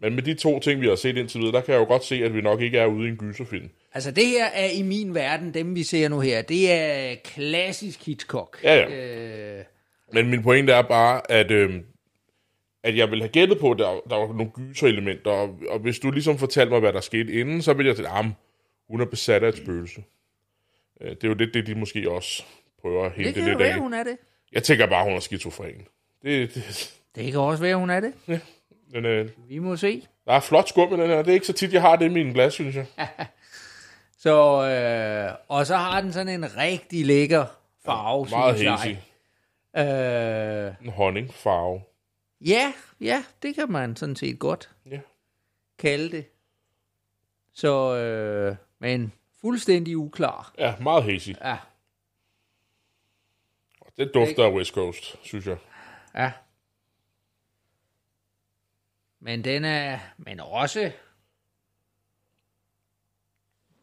Men med de to ting, vi har set indtil videre, der kan jeg jo godt se, at vi nok ikke er ude i en gyserfilm. Altså det her er i min verden, dem vi ser nu her, det er klassisk Hitchcock. Ja, ja. Øh, Men min pointe er bare, at, øhm, at jeg ville have gættet på, at der, der var nogle gyserelementer, og, og hvis du ligesom fortalte mig, hvad der skete inden, så ville jeg tænke, at hun er besat af et spøgelse. Øh, Det er jo lidt det, de måske også prøver at det hente kan jo lidt være, af. hun er det. Jeg tænker bare, hun er skizofren. Det, det, Det kan også være, hun er det. Den, øh, Vi må se. der er flot skum i den her. Det er ikke så tit, jeg har det i min glas, synes jeg. <laughs> Så, øh, og så har den sådan en rigtig lækker farve, Meget synes hazy. jeg. Øh, En honningfarve. ja, ja, det kan man sådan set godt Ja. kalde det. Så, øh, men fuldstændig uklar. ja, meget hazy. Ja, Det dufter af West Coast, synes jeg. ja. Men den er, men også,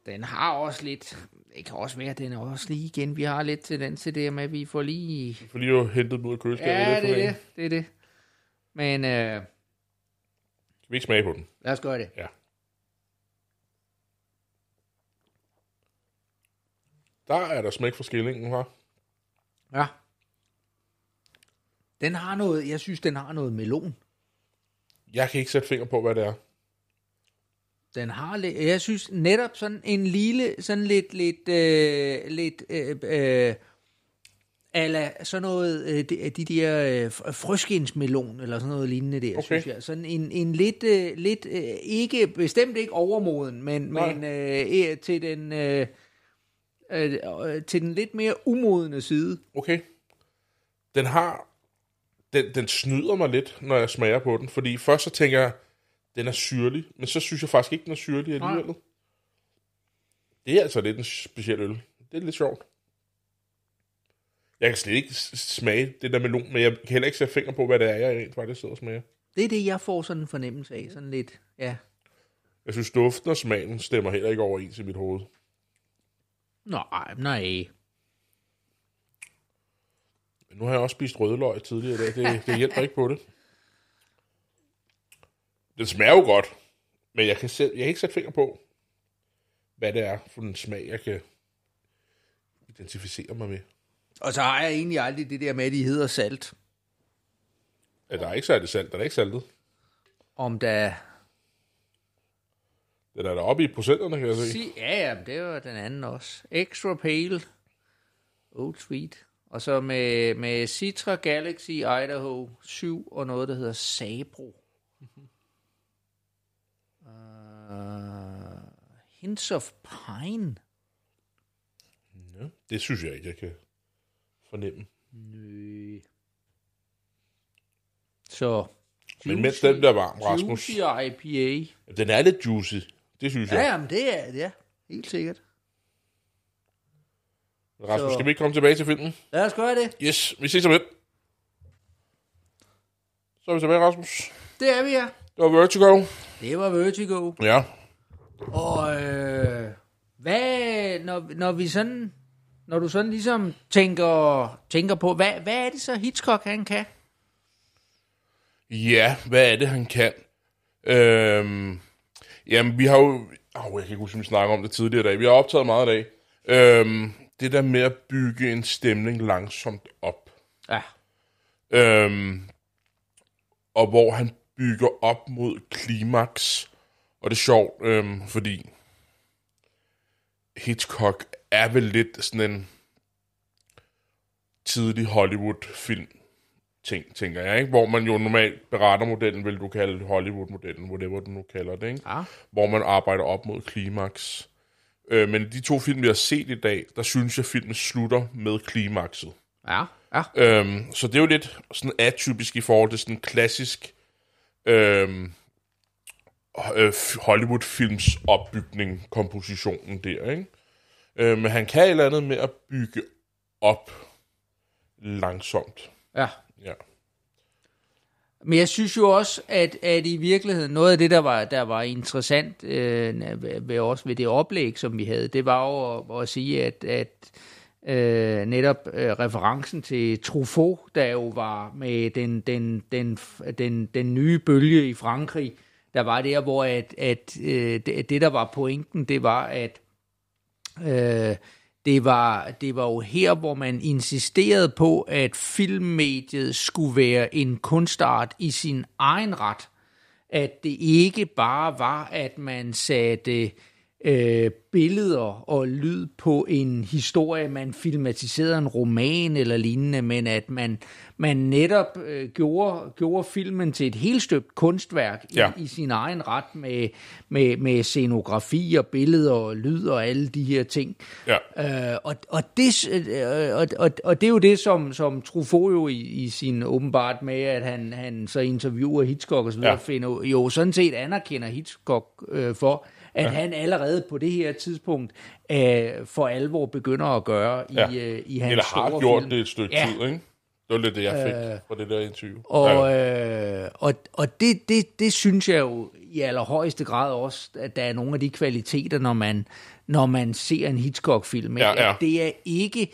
den har også lidt, det kan også være, at den er også lige igen, vi har lidt tendens til det med, at vi får lige, For lige jo hentet af køleskabet. ja, det er det, det er det. Men øh, Skal vi ikke smage på den? lad os gøre det. Ja. Der er der smæk for skillingen, her. Ja. Den har noget, jeg synes, den har noget melon. Jeg kan ikke sætte finger på, hvad det er. Den har lidt, jeg synes netop sådan en lille, sådan lidt, lidt, øh, lidt, øh, øh, Ala sådan noget, øh, de, de der øh, frøskensmelon, eller sådan noget lignende der, Okay. synes jeg. Sådan en, en lidt, øh, lidt øh, ikke, bestemt ikke overmoden, men, Nej. men øh, til, den, øh, øh, til den lidt mere umodne side. Okay. Den har... Den, den snyder mig lidt, når jeg smager på den. Fordi først så tænker jeg, den er syrlig. Men så synes jeg faktisk ikke, den er syrlig alligevel. Det er altså lidt en speciel øl. Det er lidt sjovt. Jeg kan slet ikke smage det der melon, men jeg kan heller ikke sætte finger på, hvad det er, jeg rent faktisk sidder og smager. Det er det, jeg får sådan en fornemmelse af. Sådan lidt, ja. Jeg synes, duften og smagen stemmer heller ikke overens i mit hoved. Nej, nej. Nu har jeg også spist rødløg tidligere i dag. Det, det hjælper ikke på det. Den smager jo godt, men jeg kan, selv, jeg kan ikke sætte finger på, hvad det er for en smag, jeg kan identificere mig med. Og så har jeg egentlig aldrig det der med, at de hedder salt. Ja, der er ikke særlig salt. Den er ikke saltet. Om der... Den er der oppe i procenterne, kan jeg se. Ja, ja, men det var den anden også. Extra Pale. Old Sweet. Og så med, med Citra Galaxy Idaho 7 og noget, der hedder Sabro. Uh, Hints of Pine. Ja, det synes jeg ikke, jeg kan fornemme. Nø. Så... Men mens den bliver varm, Rasmus. Juicy IPA. Den er lidt juicy. Det synes Ja, jeg. jamen det er det, ja. Helt sikkert. Rasmus, så- skal vi ikke komme tilbage til filmen? Lad os gøre det. Yes, vi ses om lidt. Så er vi tilbage, Rasmus. Det er vi, ja. Det var Vertigo. Det var Vertigo. Ja. Og øh, hvad, når, når vi sådan, når du sådan ligesom tænker, tænker på, hvad, hvad er det så Hitchcock han kan? Ja, hvad er det, han kan? Øhm, jamen, vi har jo... Oh, jeg kan ikke huske, om vi snakker om det tidligere i dag. Vi har optaget meget i dag. Øhm, det der med at bygge en stemning langsomt op. Ja, Øhm, og hvor han bygger op mod klimaks. Og det er sjovt, øhm, fordi Hitchcock er vel lidt sådan en tidlig Hollywood-film ting, tænker jeg, ikke? Hvor man jo normalt berettermodellen, vil du kalde Hollywood-modellen, whatever du nu kalder det, ikke? ja, Hvor man arbejder op mod klimaks. Øh, men de to film, vi har set i dag, der synes jeg, filmen slutter med klimakset. ja, ja. Øhm, så det er jo lidt sådan atypisk i forhold til sådan en klassisk øhm, øh, Hollywood-films opbygning, kompositionen der, ikke? Øh, men han kan et eller andet med at bygge op langsomt. ja. Ja. Men jeg synes jo også, at, at i virkeligheden, noget af det, der var, der var interessant øh, ved, også ved det oplæg, som vi havde, det var jo at, at sige, at, at øh, netop øh, referencen til Truffaut, der jo var med den, den, den, den, den nye bølge i Frankrig, der var der, hvor at, at øh, det, det, der var pointen, det var, at Øh, det var, det var jo her, hvor man insisterede på, at filmmediet skulle være en kunstart i sin egen ret. At det ikke bare var, at man satte øh, billeder og lyd på en historie, man filmatiserede en roman eller lignende, men at man, man netop øh, gjorde, gjorde filmen til et helt støbt kunstværk i, Ja. i sin egen ret med, med, med scenografi og billeder og lyd og alle de her ting. Ja. Øh, og, og, det, øh, og, og, og det er jo det, som, som Truffaut jo i, i sin åbenbart med, at han, han så interviewer Hitchcock og så videre, ja. finder, jo sådan set anerkender Hitchcock øh, for, at ja. han allerede på det her tidspunkt øh, for alvor begynder at gøre Ja. i, øh, i hans Eller har store gjort film. det et stykke Ja. tid, ikke? Det var lidt det, jeg fik øh, fra det der interview. Og, ja. øh, og, og det, det, det synes jeg jo i allerhøjeste grad også, at der er nogle af de kvaliteter, når man, når man ser en Hitchcock-film. Ja, ja. At det er ikke...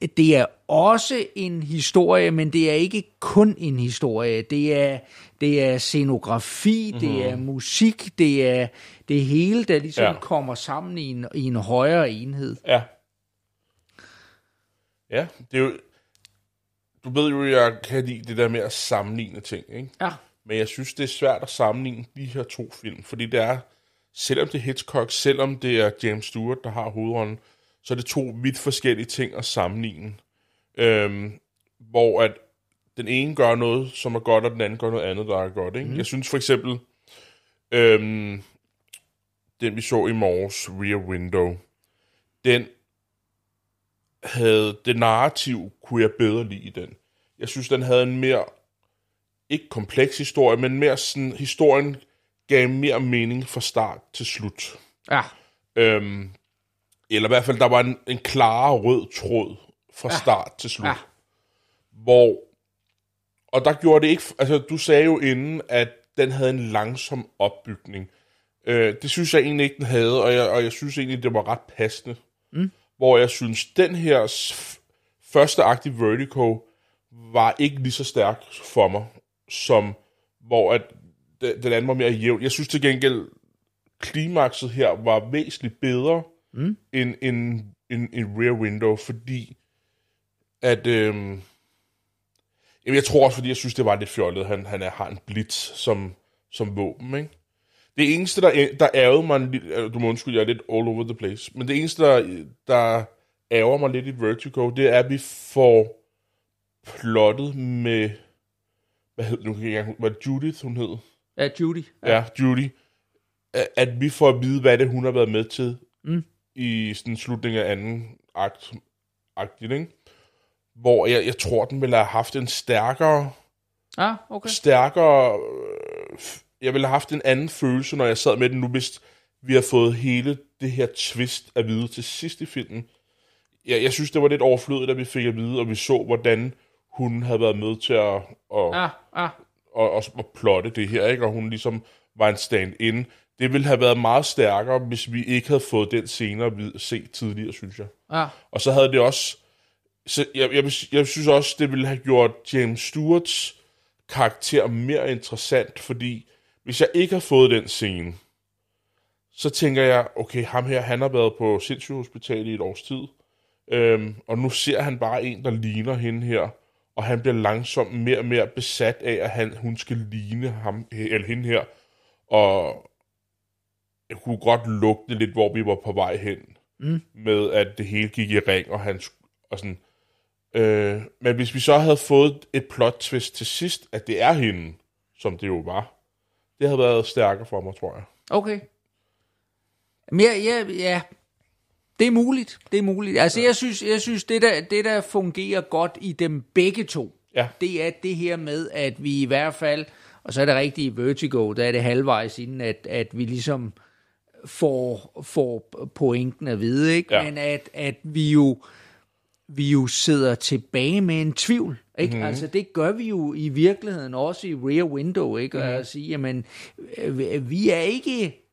Det er også en historie, men det er ikke kun en historie. Det er, det er scenografi, mm. det er musik, det er det hele, der ligesom ja. kommer sammen i en, i en højere enhed. Ja. Ja, det er jo... Du ved jo, jeg kan lide det der med at sammenligne ting, ikke? Ja, Men jeg synes, det er svært at sammenligne de her to film, fordi det er, selvom det er Hitchcock, selvom det er James Stewart, der har hovedrollen, så er det to vidt forskellige ting at sammenligne. øhm, hvor at den ene gør noget, som er godt, og den anden gør noget andet, der er godt. Ikke? Mm. Jeg synes for eksempel, øhm, den vi så i morges, Rear Window, den havde, det narrativ kunne jeg bedre lide i den. Jeg synes, den havde en mere, ikke kompleks historie, men mere sådan, historien gav mere mening fra start til slut. Ja. Øhm, eller i hvert fald, der var en, en klarere rød tråd fra start til slut. Ja. Hvor, og der gjorde det ikke, altså du sagde jo inden, at den havde en langsom opbygning. Øh, det synes jeg egentlig ikke, den havde, og jeg, og jeg synes egentlig, det var ret passende. Mm. Hvor jeg synes, den her første akt i Vertigo var ikke lige så stærk for mig, som hvor at den, den anden var mere jævn. Jeg synes til gengæld, klimakset her var væsentligt bedre mm. end, end, end, end Rear Window, fordi at... Øhm, jamen jeg tror også, fordi jeg synes, det var lidt fjollet, han, han er, har en blitz som, som våben, ikke? Det eneste, der, der ærgede mig, du må undskylde, jeg er lidt all over the place, men det eneste, der, der ærger mig lidt i Vertigo, det er, at vi får plottet med, hvad hed nu var det Judith, hun hed? Ja, Judy. Ja, ja Judy. At, at vi får at vide, hvad det hun har været med til Mm. I sådan slutningen af anden akt, agtigt, ikke? Hvor jeg, jeg tror, den ville have haft en stærkere, Ja, okay. stærkere, øh, jeg ville have haft en anden følelse, når jeg sad med den nu, hvis vi har fået hele det her twist at vide til sidst i filmen. Jeg, jeg synes, det var lidt overflødigt, at vi fik at vide, og vi så, hvordan hun havde været med til at, at, Ja, ja. og, og, og plotte det her, ikke? og hun ligesom var en stand-in. Det ville have været meget stærkere, hvis vi ikke havde fået den scene at se tidligere, synes jeg. Ja, Og så havde det også... Så jeg, jeg, jeg synes også, det ville have gjort James Stewarts karakter mere interessant, fordi hvis jeg ikke har fået den scene, så tænker jeg, okay, ham her, han har været på sindssygehospitalet i et års tid, øhm, og nu ser han bare en, der ligner hende her, og han bliver langsomt mere og mere besat af, at han, hun skal ligne ham, eller hende her, og jeg kunne godt lugte lidt, hvor vi var på vej hen, mm. med at det hele gik i ring, og han og sådan. Øh, men hvis vi så havde fået et plot twist til sidst, at det er hende, som det jo var, det havde været stærkere for mig, tror jeg. okay. Men ja, ja, ja. Det er muligt. Det er muligt. Altså, jeg synes, jeg synes det, der, det, der fungerer godt i dem begge to, Ja. det er det her med, at vi i hvert fald, og så er det rigtigt i Vertigo, der er det halvvejs inden, at, at vi ligesom får, får pointen at vide, ikke? Ja. Men at, at vi jo vi jo sidder tilbage med en tvivl. Ikke? Mm. Altså, det gør vi jo i virkeligheden også i Rear Window, ikke? Mm. At sige, jamen, øh, vi er ikke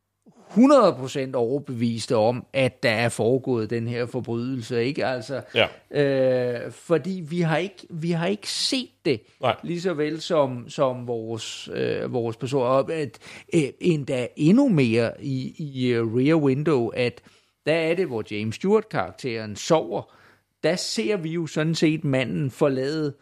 100% overbeviste om, at der er foregået den her forbrydelse, ikke? Altså, Ja. øh, fordi vi har ikke vi har ikke set det Nej. lige så vel som som vores øh, vores person og at øh, endda endnu mere i i uh, Rear Window at der er det hvor James Stewart karakteren sover der ser vi jo sådan set manden forlade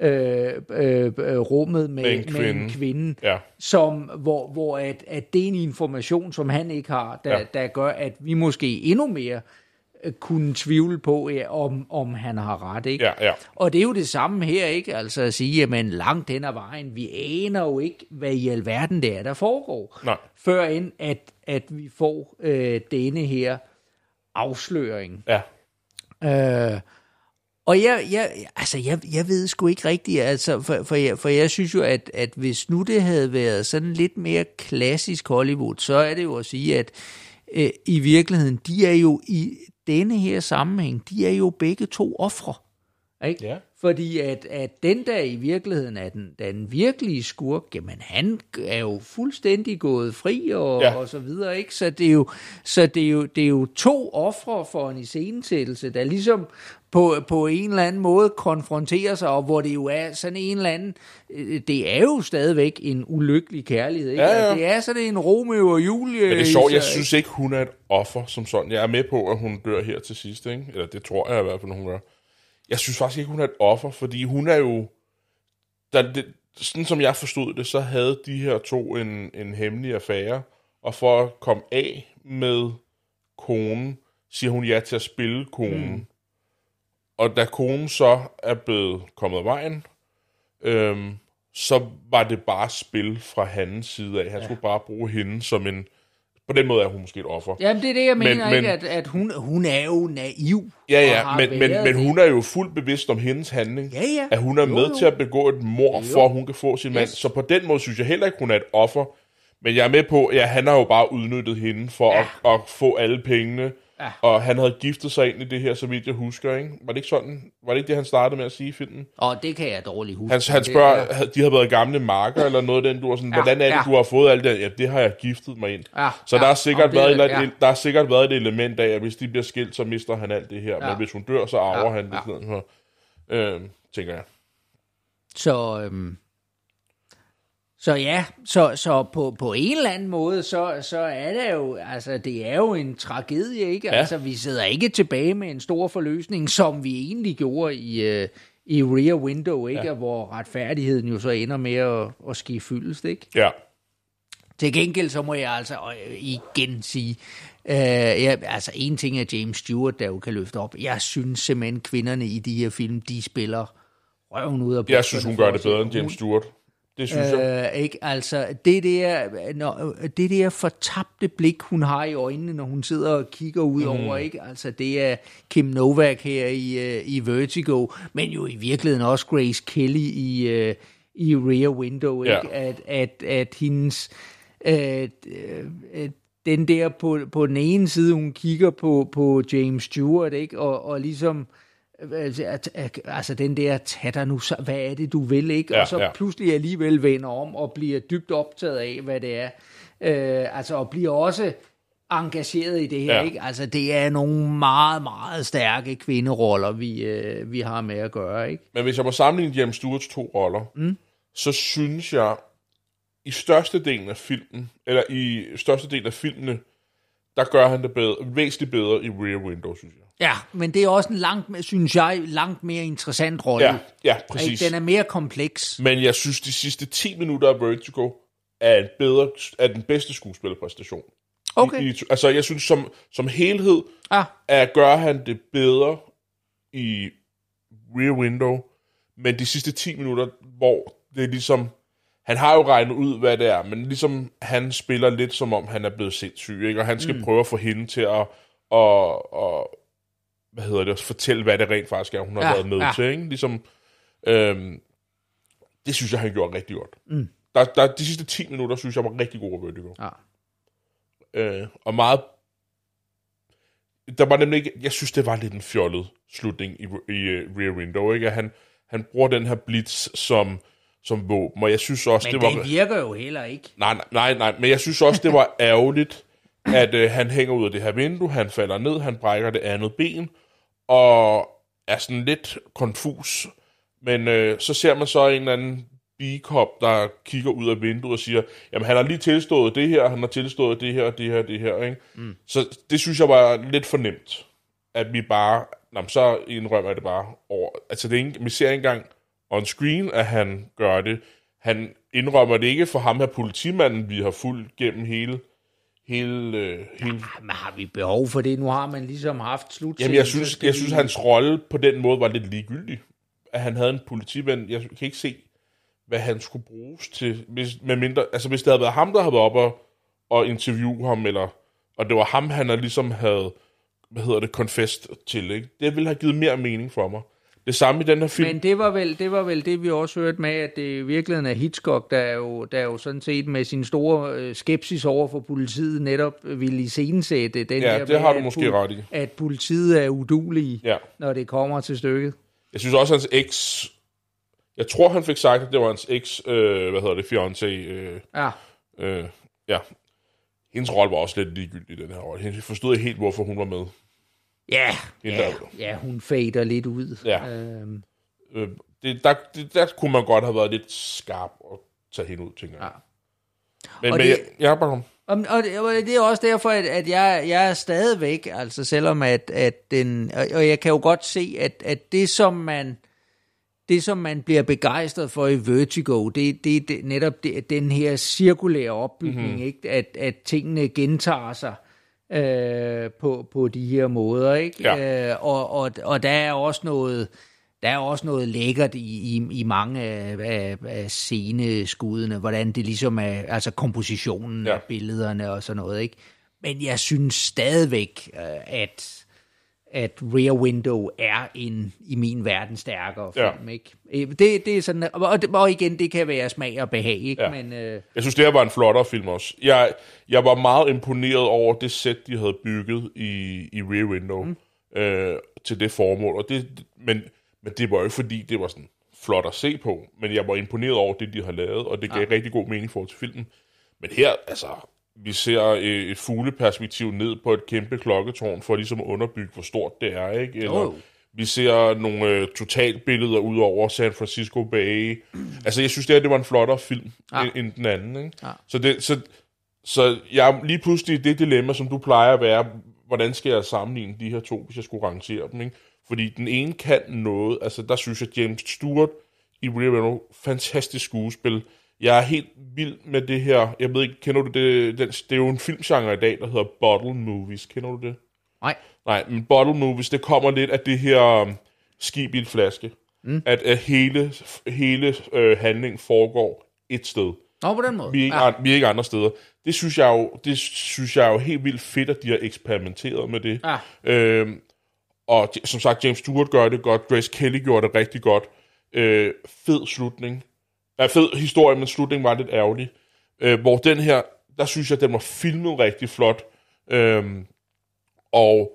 øh, øh, øh, rummet med, Med en med en kvinde. kvinde Ja. som, hvor, hvor at, at det er en information, som han ikke har, der, Ja. der gør, at vi måske endnu mere øh, kunne tvivle på, ja, om, om han har ret. Ikke? Ja, ja. Og det er jo det samme her, ikke? Altså at sige, jamen langt hen ad vejen, vi aner jo ikke, hvad i alverden det er, der foregår. Nej. Før end, at, at vi får øh, denne her afsløring. Ja. Øh, og jeg, jeg, altså jeg, jeg ved sgu ikke rigtigt, altså, for, for, jeg, for jeg synes jo, at, at hvis nu det havde været sådan lidt mere klassisk Hollywood, så er det jo at sige, at øh, i virkeligheden, de er jo i denne her sammenhæng, de er jo begge to ofre. Ikke? Ja. Fordi at, at den der i virkeligheden er den, den virkelige skurk, jamen han er jo fuldstændig gået fri og, Ja. og så videre, ikke? Så det er jo, så det er jo, det er jo to ofre for en iscenesættelse, der ligesom på, på en eller anden måde konfronterer sig, og hvor det jo er sådan en eller anden, øh, det er jo stadigvæk en ulykkelig kærlighed, ikke? Ja, ja. Altså, Det er sådan en Romeo og Julie. Men det er sjovt, jeg synes ikke, hun er et offer som sådan. Jeg er med på, at hun dør her til sidst, ikke? Eller det tror jeg i hvert fald, hun gør. Jeg synes faktisk ikke, hun er et offer, fordi hun er jo... Der, det, sådan som jeg forstod det, så havde de her to en, en hemmelig affære, og for at komme af med konen, siger hun ja til at spille konen. Mm. Og da konen så er blevet kommet af vejen, øhm, så var det bare spil fra hans side af. Han ja. skulle bare bruge hende som en... På den måde er hun måske et offer. Jamen, det er det, jeg mener, Men- ikke? men- At, at hun, hun er jo naiv. Ja, ja, men, men, men hun er jo fuldt bevidst om hendes handling. Ja, ja. At hun er Jo, med jo. til at begå et mor, for at hun kan få sin mand. Yes. Så på den måde synes jeg heller ikke, hun er et offer. Men jeg er med på, ja, han har jo bare udnyttet hende for Ja. at, at få alle pengene. Ja. Og han havde giftet sig ind i det her, så vidt jeg husker, ikke? Var det ikke sådan? Var det ikke det, han startede med at sige i filmen? Og det kan jeg dårligt huske. Han, han Det spørger, er- havde- de har været gamle marker eller noget af den, du var sådan, Ja, hvordan er det, ja. du har fået alt det? Ja, det har jeg giftet mig ind. Ja, så ja, der, har sikkert det- været, et, ja. der har sikkert været et element af, at hvis de bliver skilt, så mister han alt det her. Ja. Men hvis hun dør, så arver Ja, han det. ja. Sådan, så, øh, tænker jeg. Så, øhm, så ja, så, så på, på en eller anden måde, så, så er det jo, altså det er jo en tragedie, ikke? Ja. Altså vi sidder ikke tilbage med en stor forløsning, som vi egentlig gjorde i, øh, i Rear Window, ikke? Ja. Hvor retfærdigheden jo så ender med at, at ske fyldest, ikke? Ja. Til gengæld så må jeg altså øh, igen sige, øh, ja, altså en ting er James Stewart, der jo kan løfte op. Jeg synes simpelthen, kvinderne i de her film, de spiller røven ud af Jeg synes, hun gør det bedre end. James Stewart. Det synes jeg. Øh, ikke? Altså, det der, når, det der fortabte blik, hun har i øjnene, når hun sidder og kigger ud mm. over, ikke? Altså, det er Kim Novak her i, øh, i Vertigo, men jo i virkeligheden også Grace Kelly i, øh, i Rear Window, ikke? Ja. At, at, at hendes... Øh, øh, den der på, på den ene side, hun kigger på, på James Stewart, ikke? Og, og ligesom at- at- altså den der, tag dig nu, så, hvad er det, du vil, ikke? Ja, og så ja. pludselig alligevel vender om og bliver dybt optaget af, hvad det er. Øh, altså, og bliver også engageret i det her, Ja. ja. ikke? Altså, det er nogle meget, meget stærke kvinderoller, vi, øh, vi har med at gøre, ikke? Men hvis jeg må sammenligne James Stewarts to roller, mm. så synes jeg, i størstedelen af filmen, eller i størstedelen af filmene, der gør han det bedre, væsentligt bedre i Rear Window, synes jeg. Ja, men det er også en langt, synes jeg, langt mere interessant rolle. Ja, ja, præcis. Den er mere kompleks. Men jeg synes, de sidste 10 minutter af Vertigo er, en bedre, er den bedste skuespillerpræstation. Okay. I, i, altså, jeg synes, som, som helhed, Ah, at gør han det bedre i Rear Window, men de sidste 10 minutter, hvor det er ligesom, han har jo regnet ud, hvad det er, men ligesom han spiller lidt som om, han er blevet sindssyg, ikke? og han skal mm. prøve at få hende til at, og, og, hvad hedder det, fortælle, hvad det rent faktisk er, hun har Ja, været med ja. til. Ikke? Ligesom, øhm, det synes jeg, han gjorde rigtig godt. Mm. Der, der, de sidste 10 minutter, synes jeg, var rigtig gode Vertigo. ja. Øh, og meget... Der var nemlig ikke... Jeg synes, det var lidt en fjollet slutning i, i uh, Rear Window, ikke? At han, han bruger den her blitz som, som våben, og jeg synes også, Men det var... det virker jo heller ikke. Nej, nej, nej, nej, men jeg synes også, det var <laughs> ærgerligt, at øh, han hænger ud af det her vindue, han falder ned, han brækker det andet ben, og er sådan lidt konfus. Men øh, så ser man så en eller anden bikop, der kigger ud af vinduet og siger, jamen han har lige tilstået det her, han har tilstået det her, det her, det her. Ikke? Mm. Så det synes jeg var lidt for nemt, at vi bare, nå, men så indrømmer jeg det bare over. Altså det er ikke, vi ser ikke engang on screen, at han gør det. Han indrømmer det ikke for ham her politimanden, vi har fulgt gennem hele, hele, øh, hele Men har vi behov for det? Nu har man ligesom haft slut. Jamen, jeg synes, jeg synes, hans rolle på den måde var lidt ligegyldig. At han havde en politiven. Jeg kan ikke se, hvad han skulle bruges til. Hvis, med mindre, altså, hvis det havde været ham, der havde været oppe og, og interviewe ham, eller, og det var ham, han ligesom havde, hvad hedder det, confessed til, ikke? det ville have givet mere mening for mig. Det samme i den her film. Men det var, vel, det var vel det, vi også hørte med, at det i virkeligheden er Hitchcock, der er jo, der er jo sådan set med sin store øh, skepsis over for politiet netop ville iscenesætte den Ja, der det med, har du at måske pol- ret i. At politiet er udulige, Ja. når det kommer til stykket. Jeg synes også, hans eks... Jeg tror, han fik sagt, at det var hans eks, øh, hvad hedder det, fiancé. Øh, Ja, øh, ja. Hendes rolle var også lidt ligegyldig i den her rolle. Jeg forstod ikke helt, hvorfor hun var med. Ja, ja, ja hun fader lidt ud. Ja. Øhm, Øh, det, der, det, der kunne man godt have været lidt skarp og tage hende ud, tænker jeg. Ja. Men, Og men det- jeg, jeg er bare. Og, og, det, og det er også derfor, at, at jeg, jeg er stadigvæk, altså selvom at, at den, og, og jeg kan jo godt se, at, at det som man, det som man bliver begejstret for i Vertigo, det, det, det netop det, den her cirkulære opbygning, mm-hmm. ikke? At, at tingene gentager sig. øh, på, på de her måder, ikke? Ja. Øh, og, og, og der er også noget, der er også noget lækkert i, i, i mange af, af, af sceneskuddene, hvordan det ligesom er, altså kompositionen Ja. af billederne og sådan noget, ikke? Men jeg synes stadigvæk, øh, at at Rear Window er en, i min verden, stærkere Ja. film, ikke? Øh, Det, det er sådan, og, det- og igen, det kan være smag og behag, ikke? Ja. Men, øh, Jeg synes, det her var en flottere film også. Jeg, jeg var meget imponeret over det sæt, de havde bygget i, i Rear Window mm. øh, til det formål. Og det, men, men det var jo fordi det var sådan flot at se på. Men jeg var imponeret over det, de har lavet, og det gav ja. rigtig god mening i forhold til filmen. Men her, altså, vi ser øh, et fugleperspektiv ned på et kæmpe klokketårn, for ligesom at underbygge, hvor stort det er, ikke? Eller, jo. vi ser nogle øh, totalbilleder ud over San Francisco Bay. <clears throat> Altså, jeg synes, det her det var en flottere film ja. end, end den anden. Ikke? Ja. Så, det, så, så jeg er lige pludselig i det dilemma, som du plejer at være, hvordan skal jeg sammenligne de her to, hvis jeg skulle rangere dem? Ikke? Fordi den ene kan noget, altså der synes jeg, James Stewart i Rear Window, fantastisk skuespil. Jeg er helt vild med det her, jeg ved ikke, kender du det? Den, det er jo en filmgenre i dag, der hedder bottle movies. Kender du det? nej, Nej, men bottle movies, det kommer lidt af det her um, skib i en flaske. Mm. At, at hele, hele øh, handlingen foregår et sted. Nå, på den måde. Vi er, ikke, ja. ja. vi er ikke andre steder. Det synes jeg jo, det synes jeg jo helt vildt fedt, at de har eksperimenteret med det. Ja. Øhm, og som sagt, James Stewart gør det godt. Grace Kelly gjorde det rigtig godt. Øh, fed slutning. Ja, fed historie, men slutningen var lidt ærgerlig. Øh, hvor den her, der synes jeg, den var filmet rigtig flot. Øhm, og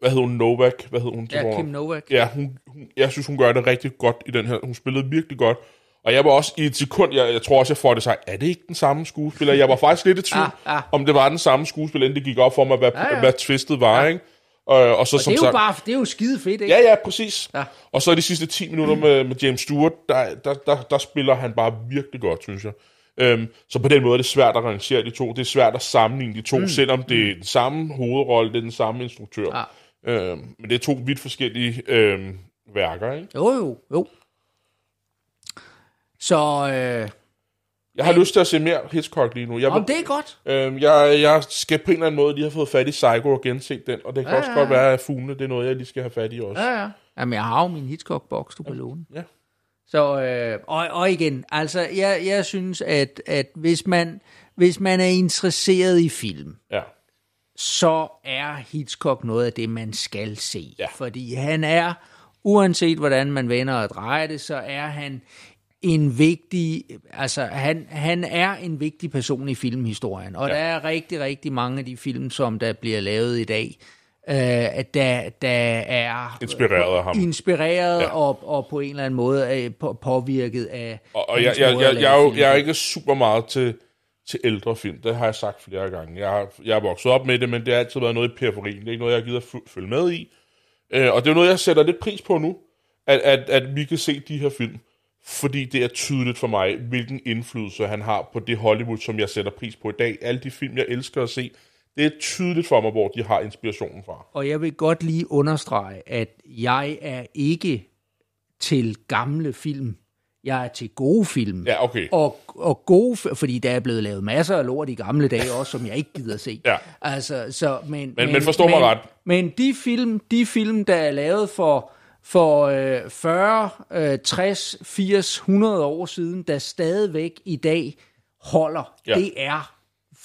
hvad hed hun? Novak? Hvad hed hun? Ja? Kim Novak. Ja, hun, hun, jeg synes, hun gør det rigtig godt i den her. Hun spillede virkelig godt. Og jeg var også i et sekund, jeg, jeg tror også, jeg får det sagt, er det ikke den samme skuespiller? Jeg var faktisk lidt i tvivl, Ah, ah. om det var den samme skuespiller, inden det gik op for mig, hvad, Ja, ja. hvad twistet var, ja. ikke? Og, og så Og som det er jo sagt, bare, det er jo skide fedt, ikke? Ja, ja, præcis. Ja. Og så de sidste 10 minutter med, med James Stewart, der, der, der, der spiller han bare virkelig godt, synes jeg. Øhm, så på den måde er det svært at rangere de to. Det er svært at sammenligne de to, mm. selvom det er den samme hovedrolle, det er den samme instruktør. Ja. Øhm, men det er to vidt forskellige øhm, værker, ikke? Jo, jo, jo. Så, øh, Jeg har lyst til at se mere Hitchcock lige nu. Jeg, om det er godt. øhm, jeg, jeg skal på en eller anden måde lige have fået fat i Psycho og genset den, og det kan Ja, også ja, godt ja. være, at fuglene, det er noget, jeg lige skal have fat i også. Ja, ja. Jamen, jeg har jo min Hitchcock-boks, du kan låne. Ja. Så, øh, og, og igen, altså, jeg, jeg synes, at, at hvis, man, hvis man er interesseret i film, ja. så er Hitchcock noget af det, man skal se. Ja. Fordi han er, uanset hvordan man vender og drejer det, så er han en vigtig, altså han, han er en vigtig person i filmhistorien. Og ja. der er rigtig, rigtig mange af de film, som der bliver lavet i dag, øh, der, der er Inspireret af ham. inspireret Ja. og, og på en eller anden måde på, påvirket af Og, og jeg, jeg, jeg, lave jeg, er jo- jeg er ikke super meget til, til ældre film. Det har jeg sagt flere gange. Jeg har, jeg har vokset op med det, men det har altid været noget i periferien. Det er ikke noget, jeg at fu- følge med i. Øh, og det er noget, jeg sætter lidt pris på nu, at, at, at vi kan se de her film. Fordi det er tydeligt for mig, hvilken indflydelse han har på det Hollywood, som jeg sætter pris på i dag. Alle de film, jeg elsker at se, det er tydeligt for mig, hvor de har inspirationen fra. Og jeg vil godt lige understrege, at jeg er ikke til gamle film. Jeg er til gode film. Ja, okay. Og, og gode, fordi der er blevet lavet masser af lort i gamle dage også, som jeg ikke gider se. Ja. Altså, så, men, Men- men forstå mig men, ret. Men de film, de film, der er lavet for, for øh, 40, øh, 60, 80, 100 år siden, der stadigvæk i dag holder, Ja. det er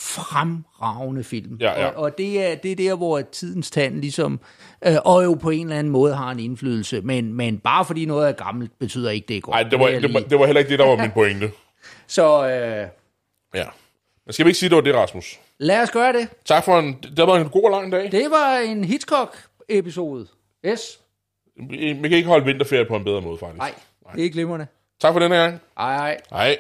fremragende film. Ja, ja. Og, og det, er, det er der, hvor tidens tand ligesom, øh, og jo på en eller anden måde har en indflydelse, men, men bare fordi noget er gammelt, betyder ikke, det er godt. Nej, det var, det, var, det var heller ikke det, der var min pointe. <laughs> Så øh, Ja. Men skal vi ikke sige, det var det, Rasmus? lad os gøre det. Tak for en... Det var en god og lang dag. Det var en Hitchcock-episode. Yes. Vi kan ikke holde vinterferie på en bedre måde, faktisk. Nej, det er glimrende. Tak for denne gang. Ej, ej. Hej.